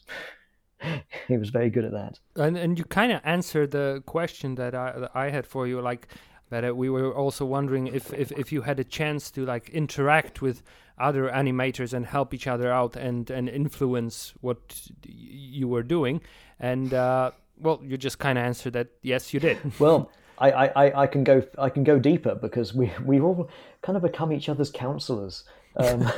(laughs) he was very good at that. And and you kind of answered the question that I that I had for you, like that uh, we were also wondering if, if if you had a chance to like interact with other animators and help each other out and and influence what you were doing, and uh, well, you just kind of answered that yes, you did. (laughs) well. I, I, I can go I can go deeper because we we've all kind of become each other's counselors. Um, (laughs)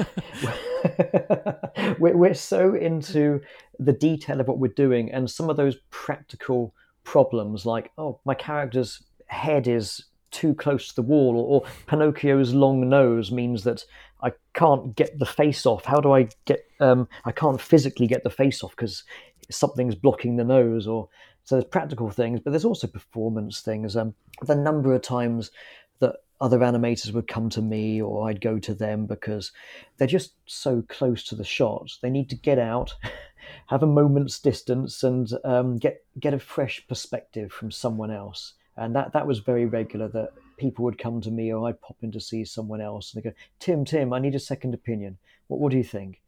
(laughs) we're, we're so into the detail of what we're doing and some of those practical problems, like, oh, my character's head is too close to the wall, or, or Pinocchio's long nose means that I can't get the face off. How do I get? Um, I can't physically get the face off because something's blocking the nose, or so there's practical things, but there's also performance things. Um, the number of times that other animators would come to me or I'd go to them because they're just so close to the shot. They need to get out, (laughs) have a moment's distance, and um, get get a fresh perspective from someone else. And that that was very regular. That people would come to me or I'd pop in to see someone else and they go, Tim, Tim, I need a second opinion. What what do you think?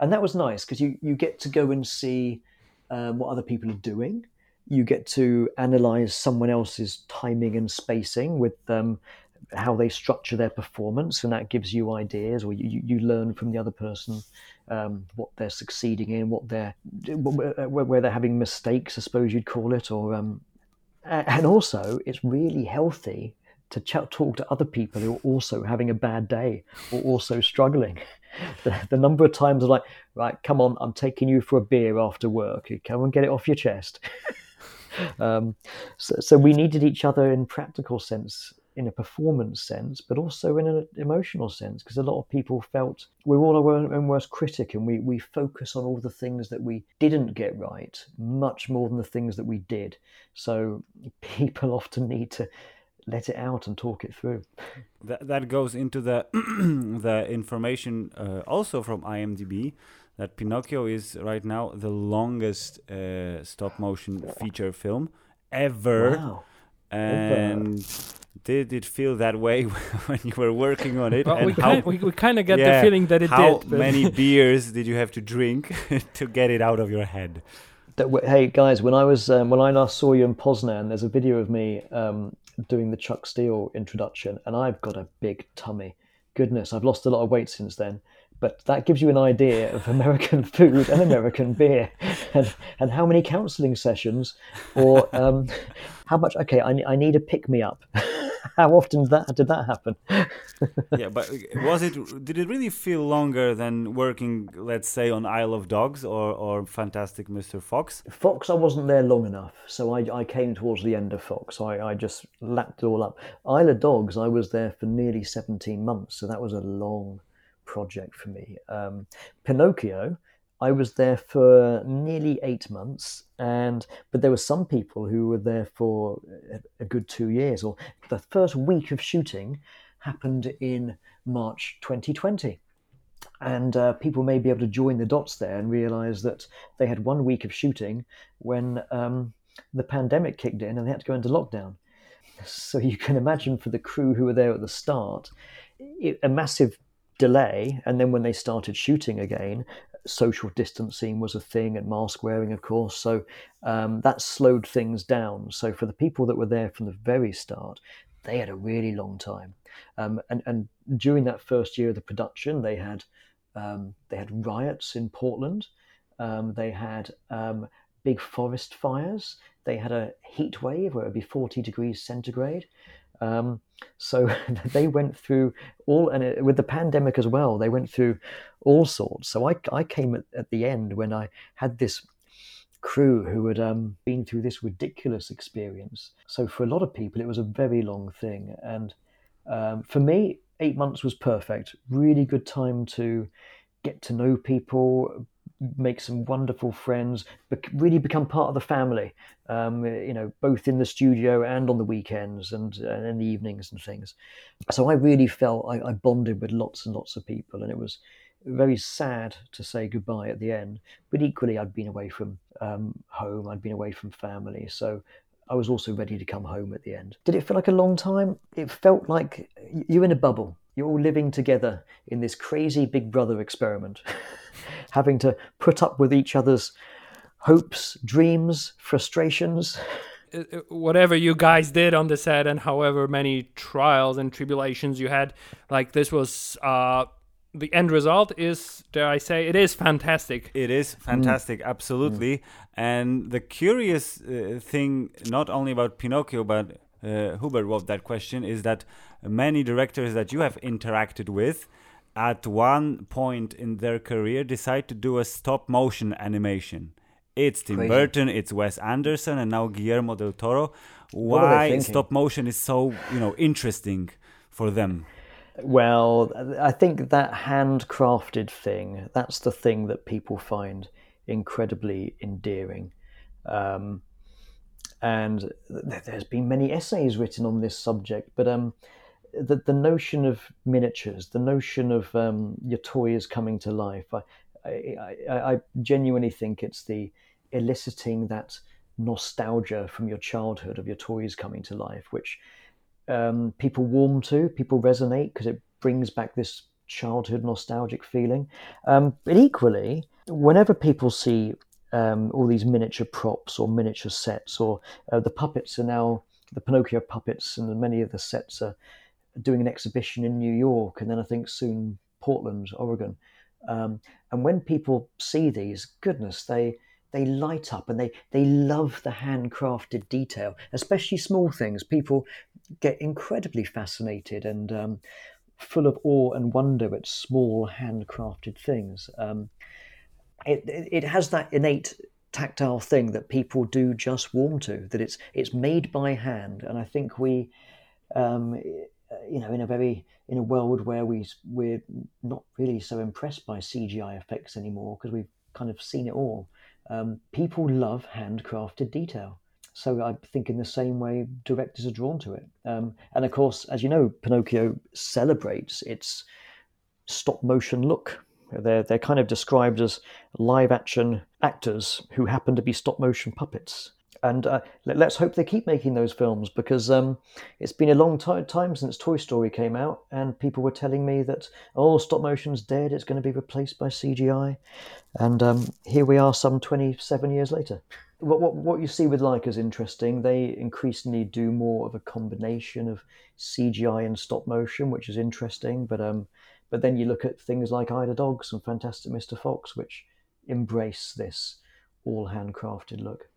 And that was nice because you you get to go and see um, what other people are doing you get to analyze someone else's timing and spacing with um, how they structure their performance, and that gives you ideas, or you, you learn from the other person um, what they're succeeding in, what they're where they're having mistakes, I suppose you'd call it, or um, and also it's really healthy to ch- talk to other people who are also having a bad day or also struggling. (laughs) The, the number of times I'm like, right, come on, I'm taking you for a beer after work. Come and get it off your chest. (laughs) um, so, so we needed each other in practical sense in a performance sense, but also in an emotional sense, because a lot of people felt we're all our own worst critic and we, we focus on all the things that we didn't get right much more than the things that we did. So (laughs) people often need to let it out and talk it through. That, that goes into the, (clears throat) the information uh, also from IMDb that Pinocchio is right now the longest uh, stop motion feature film ever. Wow And did it feel that way (laughs) when you were working on it? Well, and we, how, kind, we, we kind of get yeah, the feeling that it how did. How many (laughs) beers did you have to drink (laughs) to get it out of your head? That hey guys, when I was um, when I last saw you in Poznan, there's a video of me um, doing the Chuck Steele introduction, and I've got a big tummy. Goodness, I've lost a lot of weight since then. But that gives you an idea of American (laughs) food and American beer, and, and how many counselling sessions, or um, (laughs) how much. Okay, I, I need a pick me up. (laughs) how often did that did that happen? yeah, but was it? Did it really feel longer than working, let's say, on Isle of Dogs or or Fantastic Mr. Fox? Fox, I wasn't there long enough, so I, I came towards the end of Fox. I, I just lapped it all up. Isle of Dogs, I was there for nearly 17 months, so that was a long project for me. Um, Pinocchio, I was there for nearly eight months, and but there were some people who were there for a, good two years. Or the first week of shooting happened in March 2020 and uh, people may be able to join the dots there and realize that they had one week of shooting when um, the pandemic kicked in and they had to go into lockdown. So you can imagine for the crew who were there at the start, it, a massive delay. And then when they started shooting again, social distancing was a thing and mask wearing, of course. So um, that slowed things down. So for the people that were there from the very start, they had a really long time. Um, and, and during that first year of the production, they had um, they had riots in Portland. Um, they had um, big forest fires. They had a heat wave where it would be 40 degrees centigrade. Um, so (laughs) they went through all, and it, with the pandemic as well, they went through all sorts. So I, I came at, at the end when I had this crew who had um, been through this ridiculous experience. So for a lot of people, it was a very long thing. And um, for me, eight months was perfect. Really good time to get to know people, make some wonderful friends, bec- really become part of the family. Um, you know, both in the studio and on the weekends and, and in the evenings and things. So I really felt I, I bonded with lots and lots of people, and it was very sad to say goodbye at the end. But equally, I'd been away from um, home, I'd been away from family, so I was also ready to come home at the end. Did it feel like a long time? It felt like you're in a bubble. You're all living together in this crazy Big Brother experiment, (laughs) having to put up with each other's hopes, dreams, frustrations. whatever you guys did on the set and however many trials and tribulations you had like this was uh the end result is dare i say it is fantastic It is fantastic, absolutely. And the curious uh, thing, not only about Pinocchio, but uh, Hubert wrote that question, is that many directors that you have interacted with at one point in their career decide to do a stop motion animation. It's Tim Crazy. Burton, it's Wes Anderson, and now Guillermo del Toro. What are they Why stop motion is so you know interesting for them? Well, I think that handcrafted thing, that's the thing that people find incredibly endearing. Um, and th- there's been many essays written on this subject, but um, the, the notion of miniatures, the notion of um, your toys coming to life, I, I, I, I genuinely think it's the eliciting that nostalgia from your childhood of your toys coming to life, which um, people warm to, people resonate because it brings back this childhood nostalgic feeling. Um, but equally, whenever people see um, all these miniature props or miniature sets, or uh, the puppets are now the Pinocchio puppets, and many of the sets are doing an exhibition in New York, and then I think soon Portland, Oregon. Um, and when people see these, goodness, they they light up and they they love the handcrafted detail, especially small things. People get incredibly fascinated and um, full of awe and wonder at small handcrafted things. Um, it, it has that innate tactile thing that people do just warm to. That it's it's made by hand, and I think we, um, you know, in a very in a world where we we're not really so impressed by CGI effects anymore because we've kind of seen it all. Um, people love handcrafted detail. So I think in the same way, directors are drawn to it. Um, and of course, as you know, Pinocchio celebrates its stop motion look. They're, they're kind of described as live action actors who happen to be stop motion puppets. and uh, let, us hope they keep making those films because um, it's been a long t- time since Toy Story came out, and people were telling me that oh, stop motion's dead; it's going to be replaced by CGI, and um, here we are, some twenty-seven years later. What, what, what you see with Laika is interesting. They increasingly do more of a combination of CGI and stop motion, which is interesting. But um, but then you look at things like Isle of Dogs and Fantastic Mr. Fox, which embrace this all handcrafted look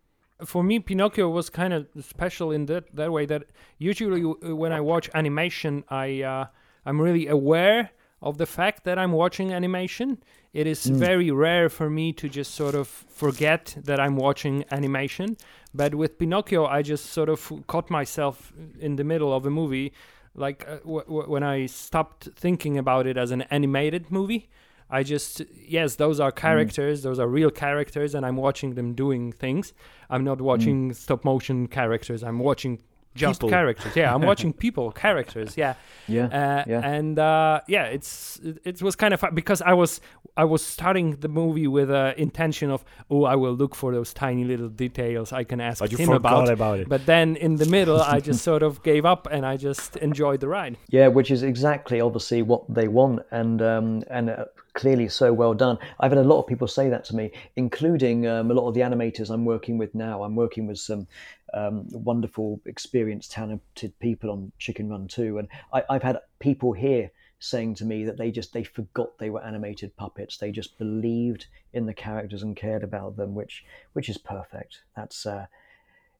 for me pinocchio was kind of special in that that way that usually when i watch animation i uh, i'm really aware of the fact that i'm watching animation it is mm. very rare for me to just sort of forget that i'm watching animation but with pinocchio i just sort of caught myself in the middle of a movie like uh, w- w- when i stopped thinking about it as an animated movie I just yes, those are mm. characters, mm. those are real characters, and I'm watching them doing things. I'm not watching mm. stop motion characters. I'm watching just people. characters. Yeah, I'm watching (laughs) people, characters. Yeah, yeah, uh, yeah. and uh, yeah, it's it, it, was kind of fun because I was I was starting the movie with an intention of oh I will look for those tiny little details I can ask him about. about it. But then in the middle, I (laughs) just sort of gave up and I just enjoyed the ride. Yeah, which is exactly obviously what they want, and um, and. Uh, clearly so well done. I've had a lot of people say that to me, including um, a lot of the animators I'm working with now. I'm working with some um, wonderful, experienced, talented people on Chicken Run too, and I, I've had people here saying to me that they just they forgot they were animated puppets. They just believed in the characters and cared about them, which which is perfect. That's uh,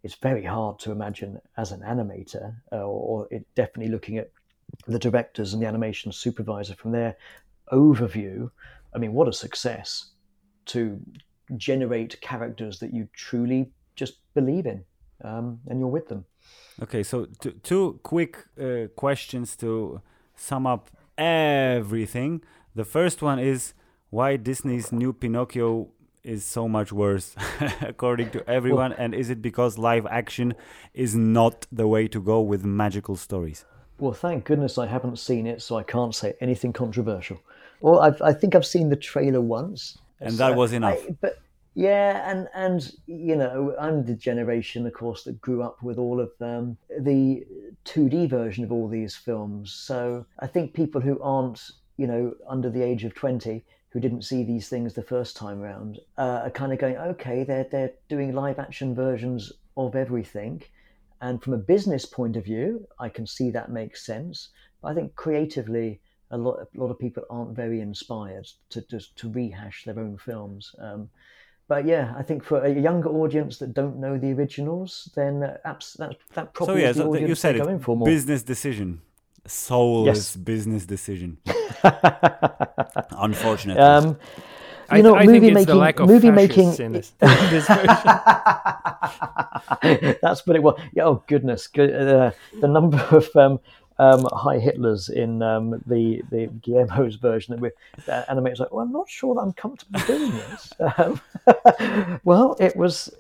it's very hard to imagine as an animator, uh, or, it, definitely looking at the directors and the animation supervisor from their overview. I mean, what a success to generate characters that you truly just believe in um, and you're with them. Okay, so t- two quick uh, questions to sum up everything. The first one is why Disney's new Pinocchio is so much worse (laughs) according to everyone well, and is it because live action is not the way to go with magical stories well thank goodness i haven't seen it so i can't say anything controversial well I've, i think i've seen the trailer once and so that was enough I, but yeah, and and you know, I'm the generation, of course, that grew up with all of um, the 2D version of all these films. So I think people who aren't, you know, under the age of 20, who didn't see these things the first time round, uh, are kind of going, okay, they're they're doing live action versions of everything, and from a business point of view, I can see that makes sense. But I think creatively, a lot a lot of people aren't very inspired to to, to rehash their own films. Um, but yeah, I think for a younger audience that don't know the originals, then uh, that that probably so, yeah, is the so audience you said going for more. Business decision, soulless yes. business decision. (laughs) Unfortunately. Um, you know, I, movie making, movie making. In this, this (laughs) (laughs) That's what it was. Oh goodness, uh, the number of um, um, Heil Hitlers in um, the the Guillermo's version that we uh, animators like, well, I'm not sure that I'm comfortable doing this. (laughs) Um, (laughs) well, it was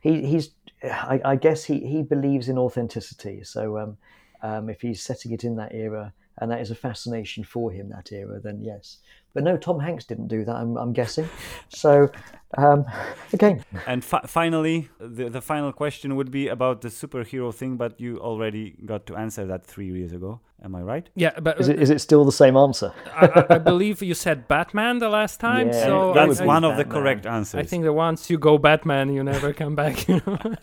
he, he's I, I, guess he he believes in authenticity. So um, um, if he's setting it in that era, and that is a fascination for him that era, then yes. But no, Tom Hanks didn't do that. I'm, I'm guessing. So um, (laughs) again. And fi- finally, the the final question would be about the superhero thing, but you already got to answer that three years ago. Am I right? Yeah, but is it is it still the same answer? I, I, believe you said Batman the last time. Yeah, so that's I, one of the correct answers. I think that once you go Batman, you never come back. You know? (laughs) (laughs)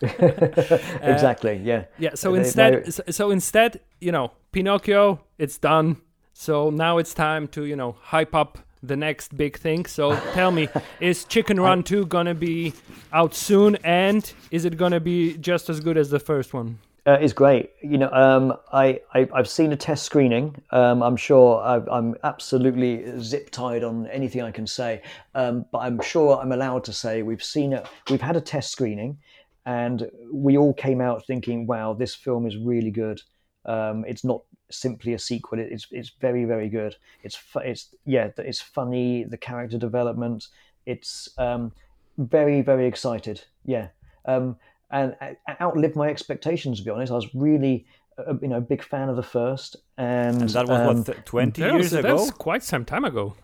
exactly. Uh, yeah. Yeah. So instead, so, so instead, you know, Pinocchio, it's done so now it's time to, you know, hype up the next big thing. So (laughs) tell me, is Chicken Run 2 gonna be out soon? And is it gonna be just as good as the first one? Uh, it's great. You know, um, I, I have seen a test screening. Um, I'm sure I, am absolutely zip tied on anything I can say, um, but I'm sure I'm allowed to say we've seen it. We've had a test screening, and we all came out thinking, "Wow, this film is really good." Um, it's not simply a sequel. It's it's very very good. It's it's yeah, it's funny. The character development. It's um, very very excited. Yeah, um, and outlived my expectations. To be honest, I was really uh, you know a big fan of the first, and, and that was um, what twenty years ago. That's quite some time ago.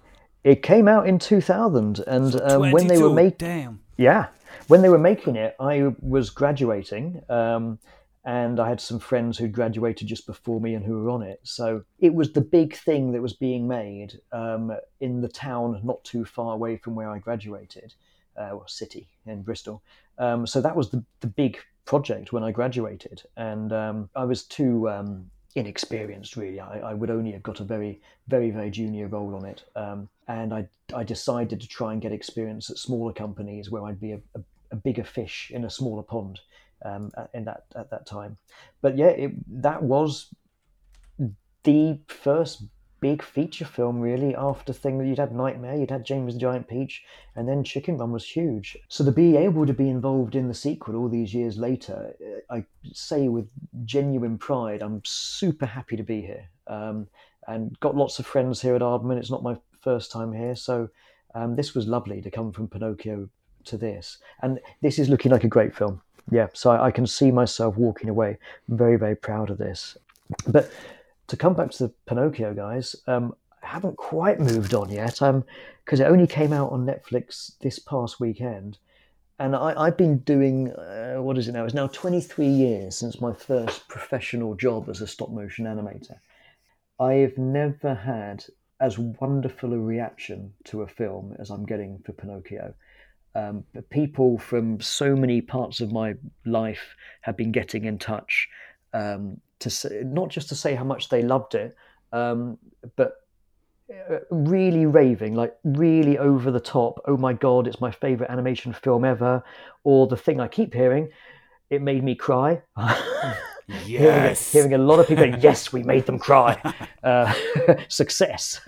It came out in 2000, and um, when they were making damn Yeah, when they were making it, I was graduating. Um, and I had some friends who graduated just before me and who were on it. So it was the big thing that was being made um, in the town not too far away from where I graduated, uh, or city in Bristol. Um, so that was the, the big project when I graduated, and um, I was too um, inexperienced really. I, I, would only have got a very, very, very junior role on it, um, and I, I decided to try and get experience at smaller companies where I'd be a, a, a bigger fish in a smaller pond um, in that at that time. But yeah, it, that was the first big feature film really after thing that you'd had Nightmare, you'd had James and Giant Peach, and then Chicken Run was huge. So to be able to be involved in the sequel all these years later, uh, I say with genuine pride, I'm super happy to be here. Um, and got lots of friends here at Aardman. It's not my first time here, so um, this was lovely to come from Pinocchio to this. And this is looking like a great film yeah, so I, I, can see myself walking away very, very proud of this. But to come back to the Pinocchio guys, um, I haven't quite moved on yet because um, it only came out on Netflix this past weekend. And I, have been doing, uh, what is it now? It's now 23 years since my first professional job as a stop motion animator. I've never had as wonderful a reaction to a film as I'm getting for Pinocchio. Um, people from so many parts of my life have been getting in touch um, to say, not just to say how much they loved it, um, but uh, really raving, like really over the top. Oh my god, it's my favorite animation film ever. Or the thing I keep hearing, it made me cry. (laughs) yes, hearing, hearing, a lot of people, (laughs) yes, we made them cry. Uh, (laughs) success.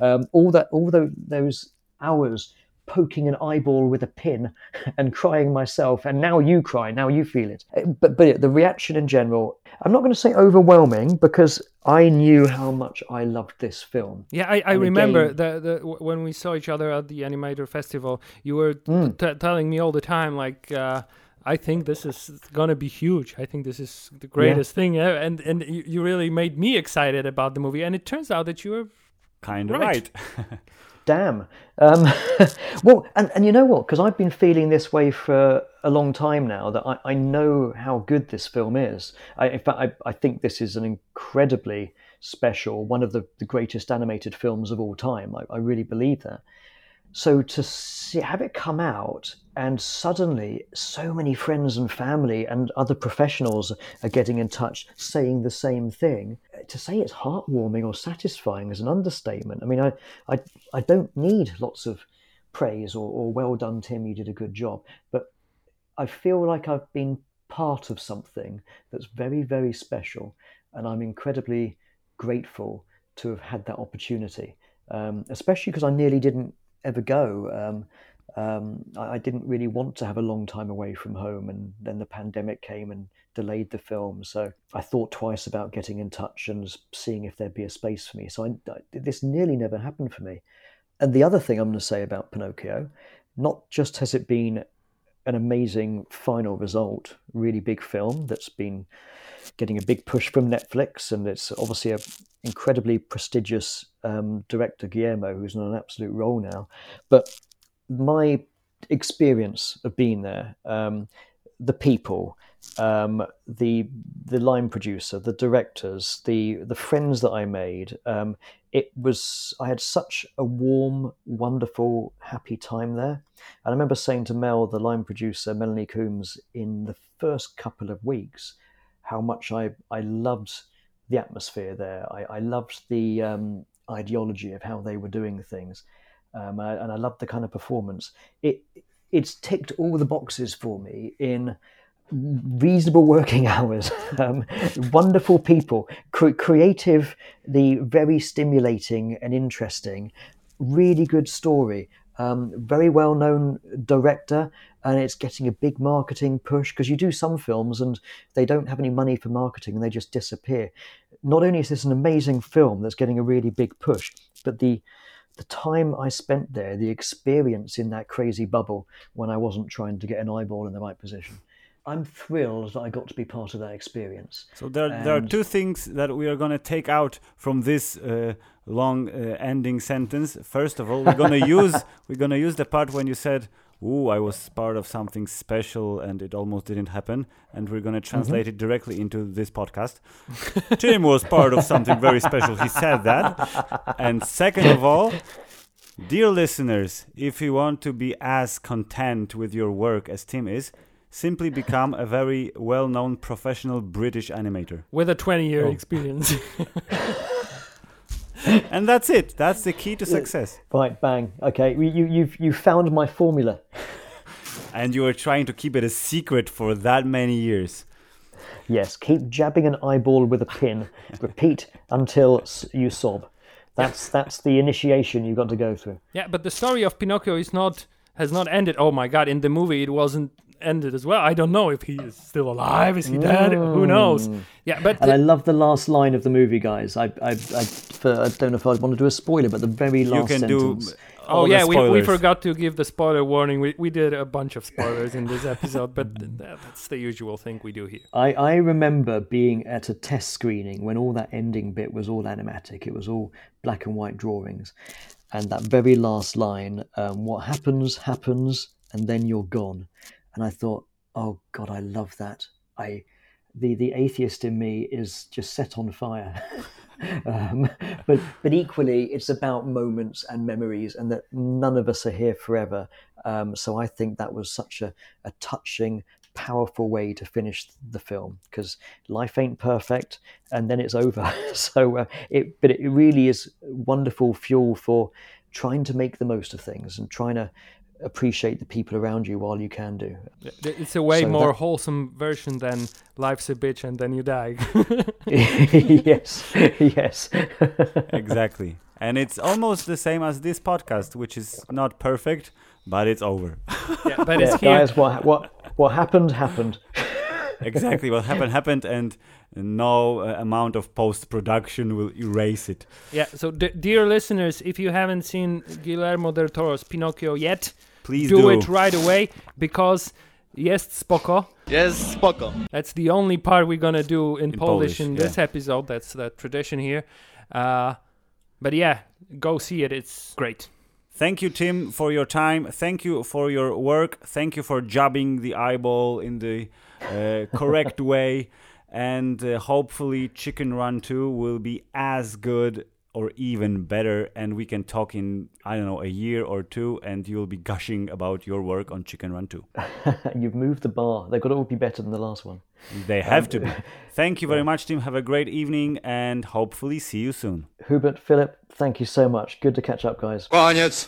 Um, all that, all those hours poking an eyeball with a pin (laughs) and crying myself and now you cry now you feel it eh, but but the reaction in general i'm not going to say overwhelming because i knew how much i loved this film yeah i, I remember again, the, the when we saw each other at the animator festival you were mm. t- telling me all the time like uh, I think this is gonna be huge. I think this is the greatest yeah. thing, and and you really made me excited about the movie. And it turns out that you were kind of right. right. (laughs) damn. Um, (laughs) well, and, and you know what? Because I've been feeling this way for a long time now that I, I know how good this film is. I, in fact, I, I think this is an incredibly special, one of the, the greatest animated films of all time. I, I really believe that. So to see, have it come out and suddenly so many friends and family and other professionals are getting in touch saying the same thing to say it's heartwarming or satisfying is an understatement. I mean i i, I don't need lots of praise or, or well done tim you did a good job. But i feel like i've been part of something that's very very special and i'm incredibly grateful to have had that opportunity um, especially because i nearly didn't ever go um, um, I, I, didn't really want to have a long time away from home, and then the pandemic came and delayed the film. So I thought twice about getting in touch and seeing if there'd be a space for me. So I, I, this nearly never happened for me. And the other thing I'm going to say about Pinocchio, not just has it been an amazing final result, really big film that's been getting a big push from Netflix, and it's obviously a incredibly prestigious um, director Guillermo, who's on an absolute roll now. But my experience of being there, um, the people, um, the the line producer, the directors, the the friends that I made, um, it was I had such a warm, wonderful, happy time there. And I remember saying to Mel, the line producer, Melanie Coombs, in the first couple of weeks, how much I I loved the atmosphere there. I, I loved the um, ideology of how they were doing things um, and I loved the kind of performance. It it's ticked all the boxes for me in reasonable working (laughs) hours, um, wonderful people, cre- creative, the very stimulating and interesting, really good story. Um, very well known director, and it's getting a big marketing push because you do some films and they don't have any money for marketing and they just disappear. Not only is this an amazing film that's getting a really big push, but the the time I spent there, the experience in that crazy bubble when I wasn't trying to get an eyeball in the right position. I'm thrilled that I got to be part of that experience. So there, there are two things that we are going to take out from this uh, long uh, ending sentence. First of all, we're going (laughs) to use we're going to use the part when you said ooh, I was part of something special and it almost didn't happen. And we're going to translate it directly into this podcast. (laughs) Tim was part of something very special. He said that. And second of all, dear listeners, if you want to be as content with your work as Tim is, simply become a very well known professional British animator. with a 20 year Oh. experience. (laughs) And that's it. That's the key to success. Right, bang. Okay, you, you, you've you found my formula. (laughs) And you were trying to keep it a secret for that many years. Yes, keep jabbing an eyeball with a pin. (laughs) Repeat until you sob. That's that's the initiation you've got to go through. yeah, but the story of Pinocchio is not has not ended. Oh my god, in the movie it wasn't ended as well. I don't know if he is still alive, is he dead? Who knows? Yeah, but And I love the last line of the movie, guys. I I, I, for, I don't know if I want to do a spoiler, but the very last You last can do. Oh yeah, we, we forgot to give the spoiler warning. We we did a bunch of spoilers in this (laughs) episode, but that's the usual thing we do here. I, I remember being at a test screening when all that ending bit was all animatic. It was all black and white drawings. And that very last line, um, what happens, happens, and then you're gone. And I thought, oh God, I love that. I, the, the atheist in me is just set on fire. (laughs) um, but, but equally, it's about moments and memories, and that none of us are here forever. Um, so I think that was such a, a touching, powerful way to finish the film because life ain't perfect and then it's over (laughs) so uh, it but it really is wonderful fuel for trying to make the most of things and trying to appreciate the people around you while you can do Th- It's a way So more that- wholesome version than life's a bitch and then you die. (laughs) yes (laughs) yes exactly. And it's almost the same as this podcast, which is not perfect, but it's over. yeah, but yeah, it's here. guys what what what happened happened exactly what happened happened, and no uh, amount of post production will erase it. Yeah. So, d- dear listeners, if you haven't seen Guillermo del Toro's Pinocchio yet, Please do, do. it right away because jest spoko. Jest spoko. That's the only part we're gonna do in, In Polish, Polish, in yeah. this episode. That's the tradition here. Uh, but yeah, go see it. It's great. Thank you, Tim, for your time. Thank you for your work. Thank you for jabbing the eyeball in the uh, correct (laughs) way. And uh, hopefully, Chicken Run 2 will be as good or even better. And we can talk in, I don't know, a year or two, and you'll be gushing about your work on Chicken Run 2. (laughs) you've moved the bar they've got to all be better than the last one They have to be. (laughs) Thank you very much, Tim. Have a great evening, and hopefully, see you soon. hubert philip thank you so much good to catch up guys Koniec.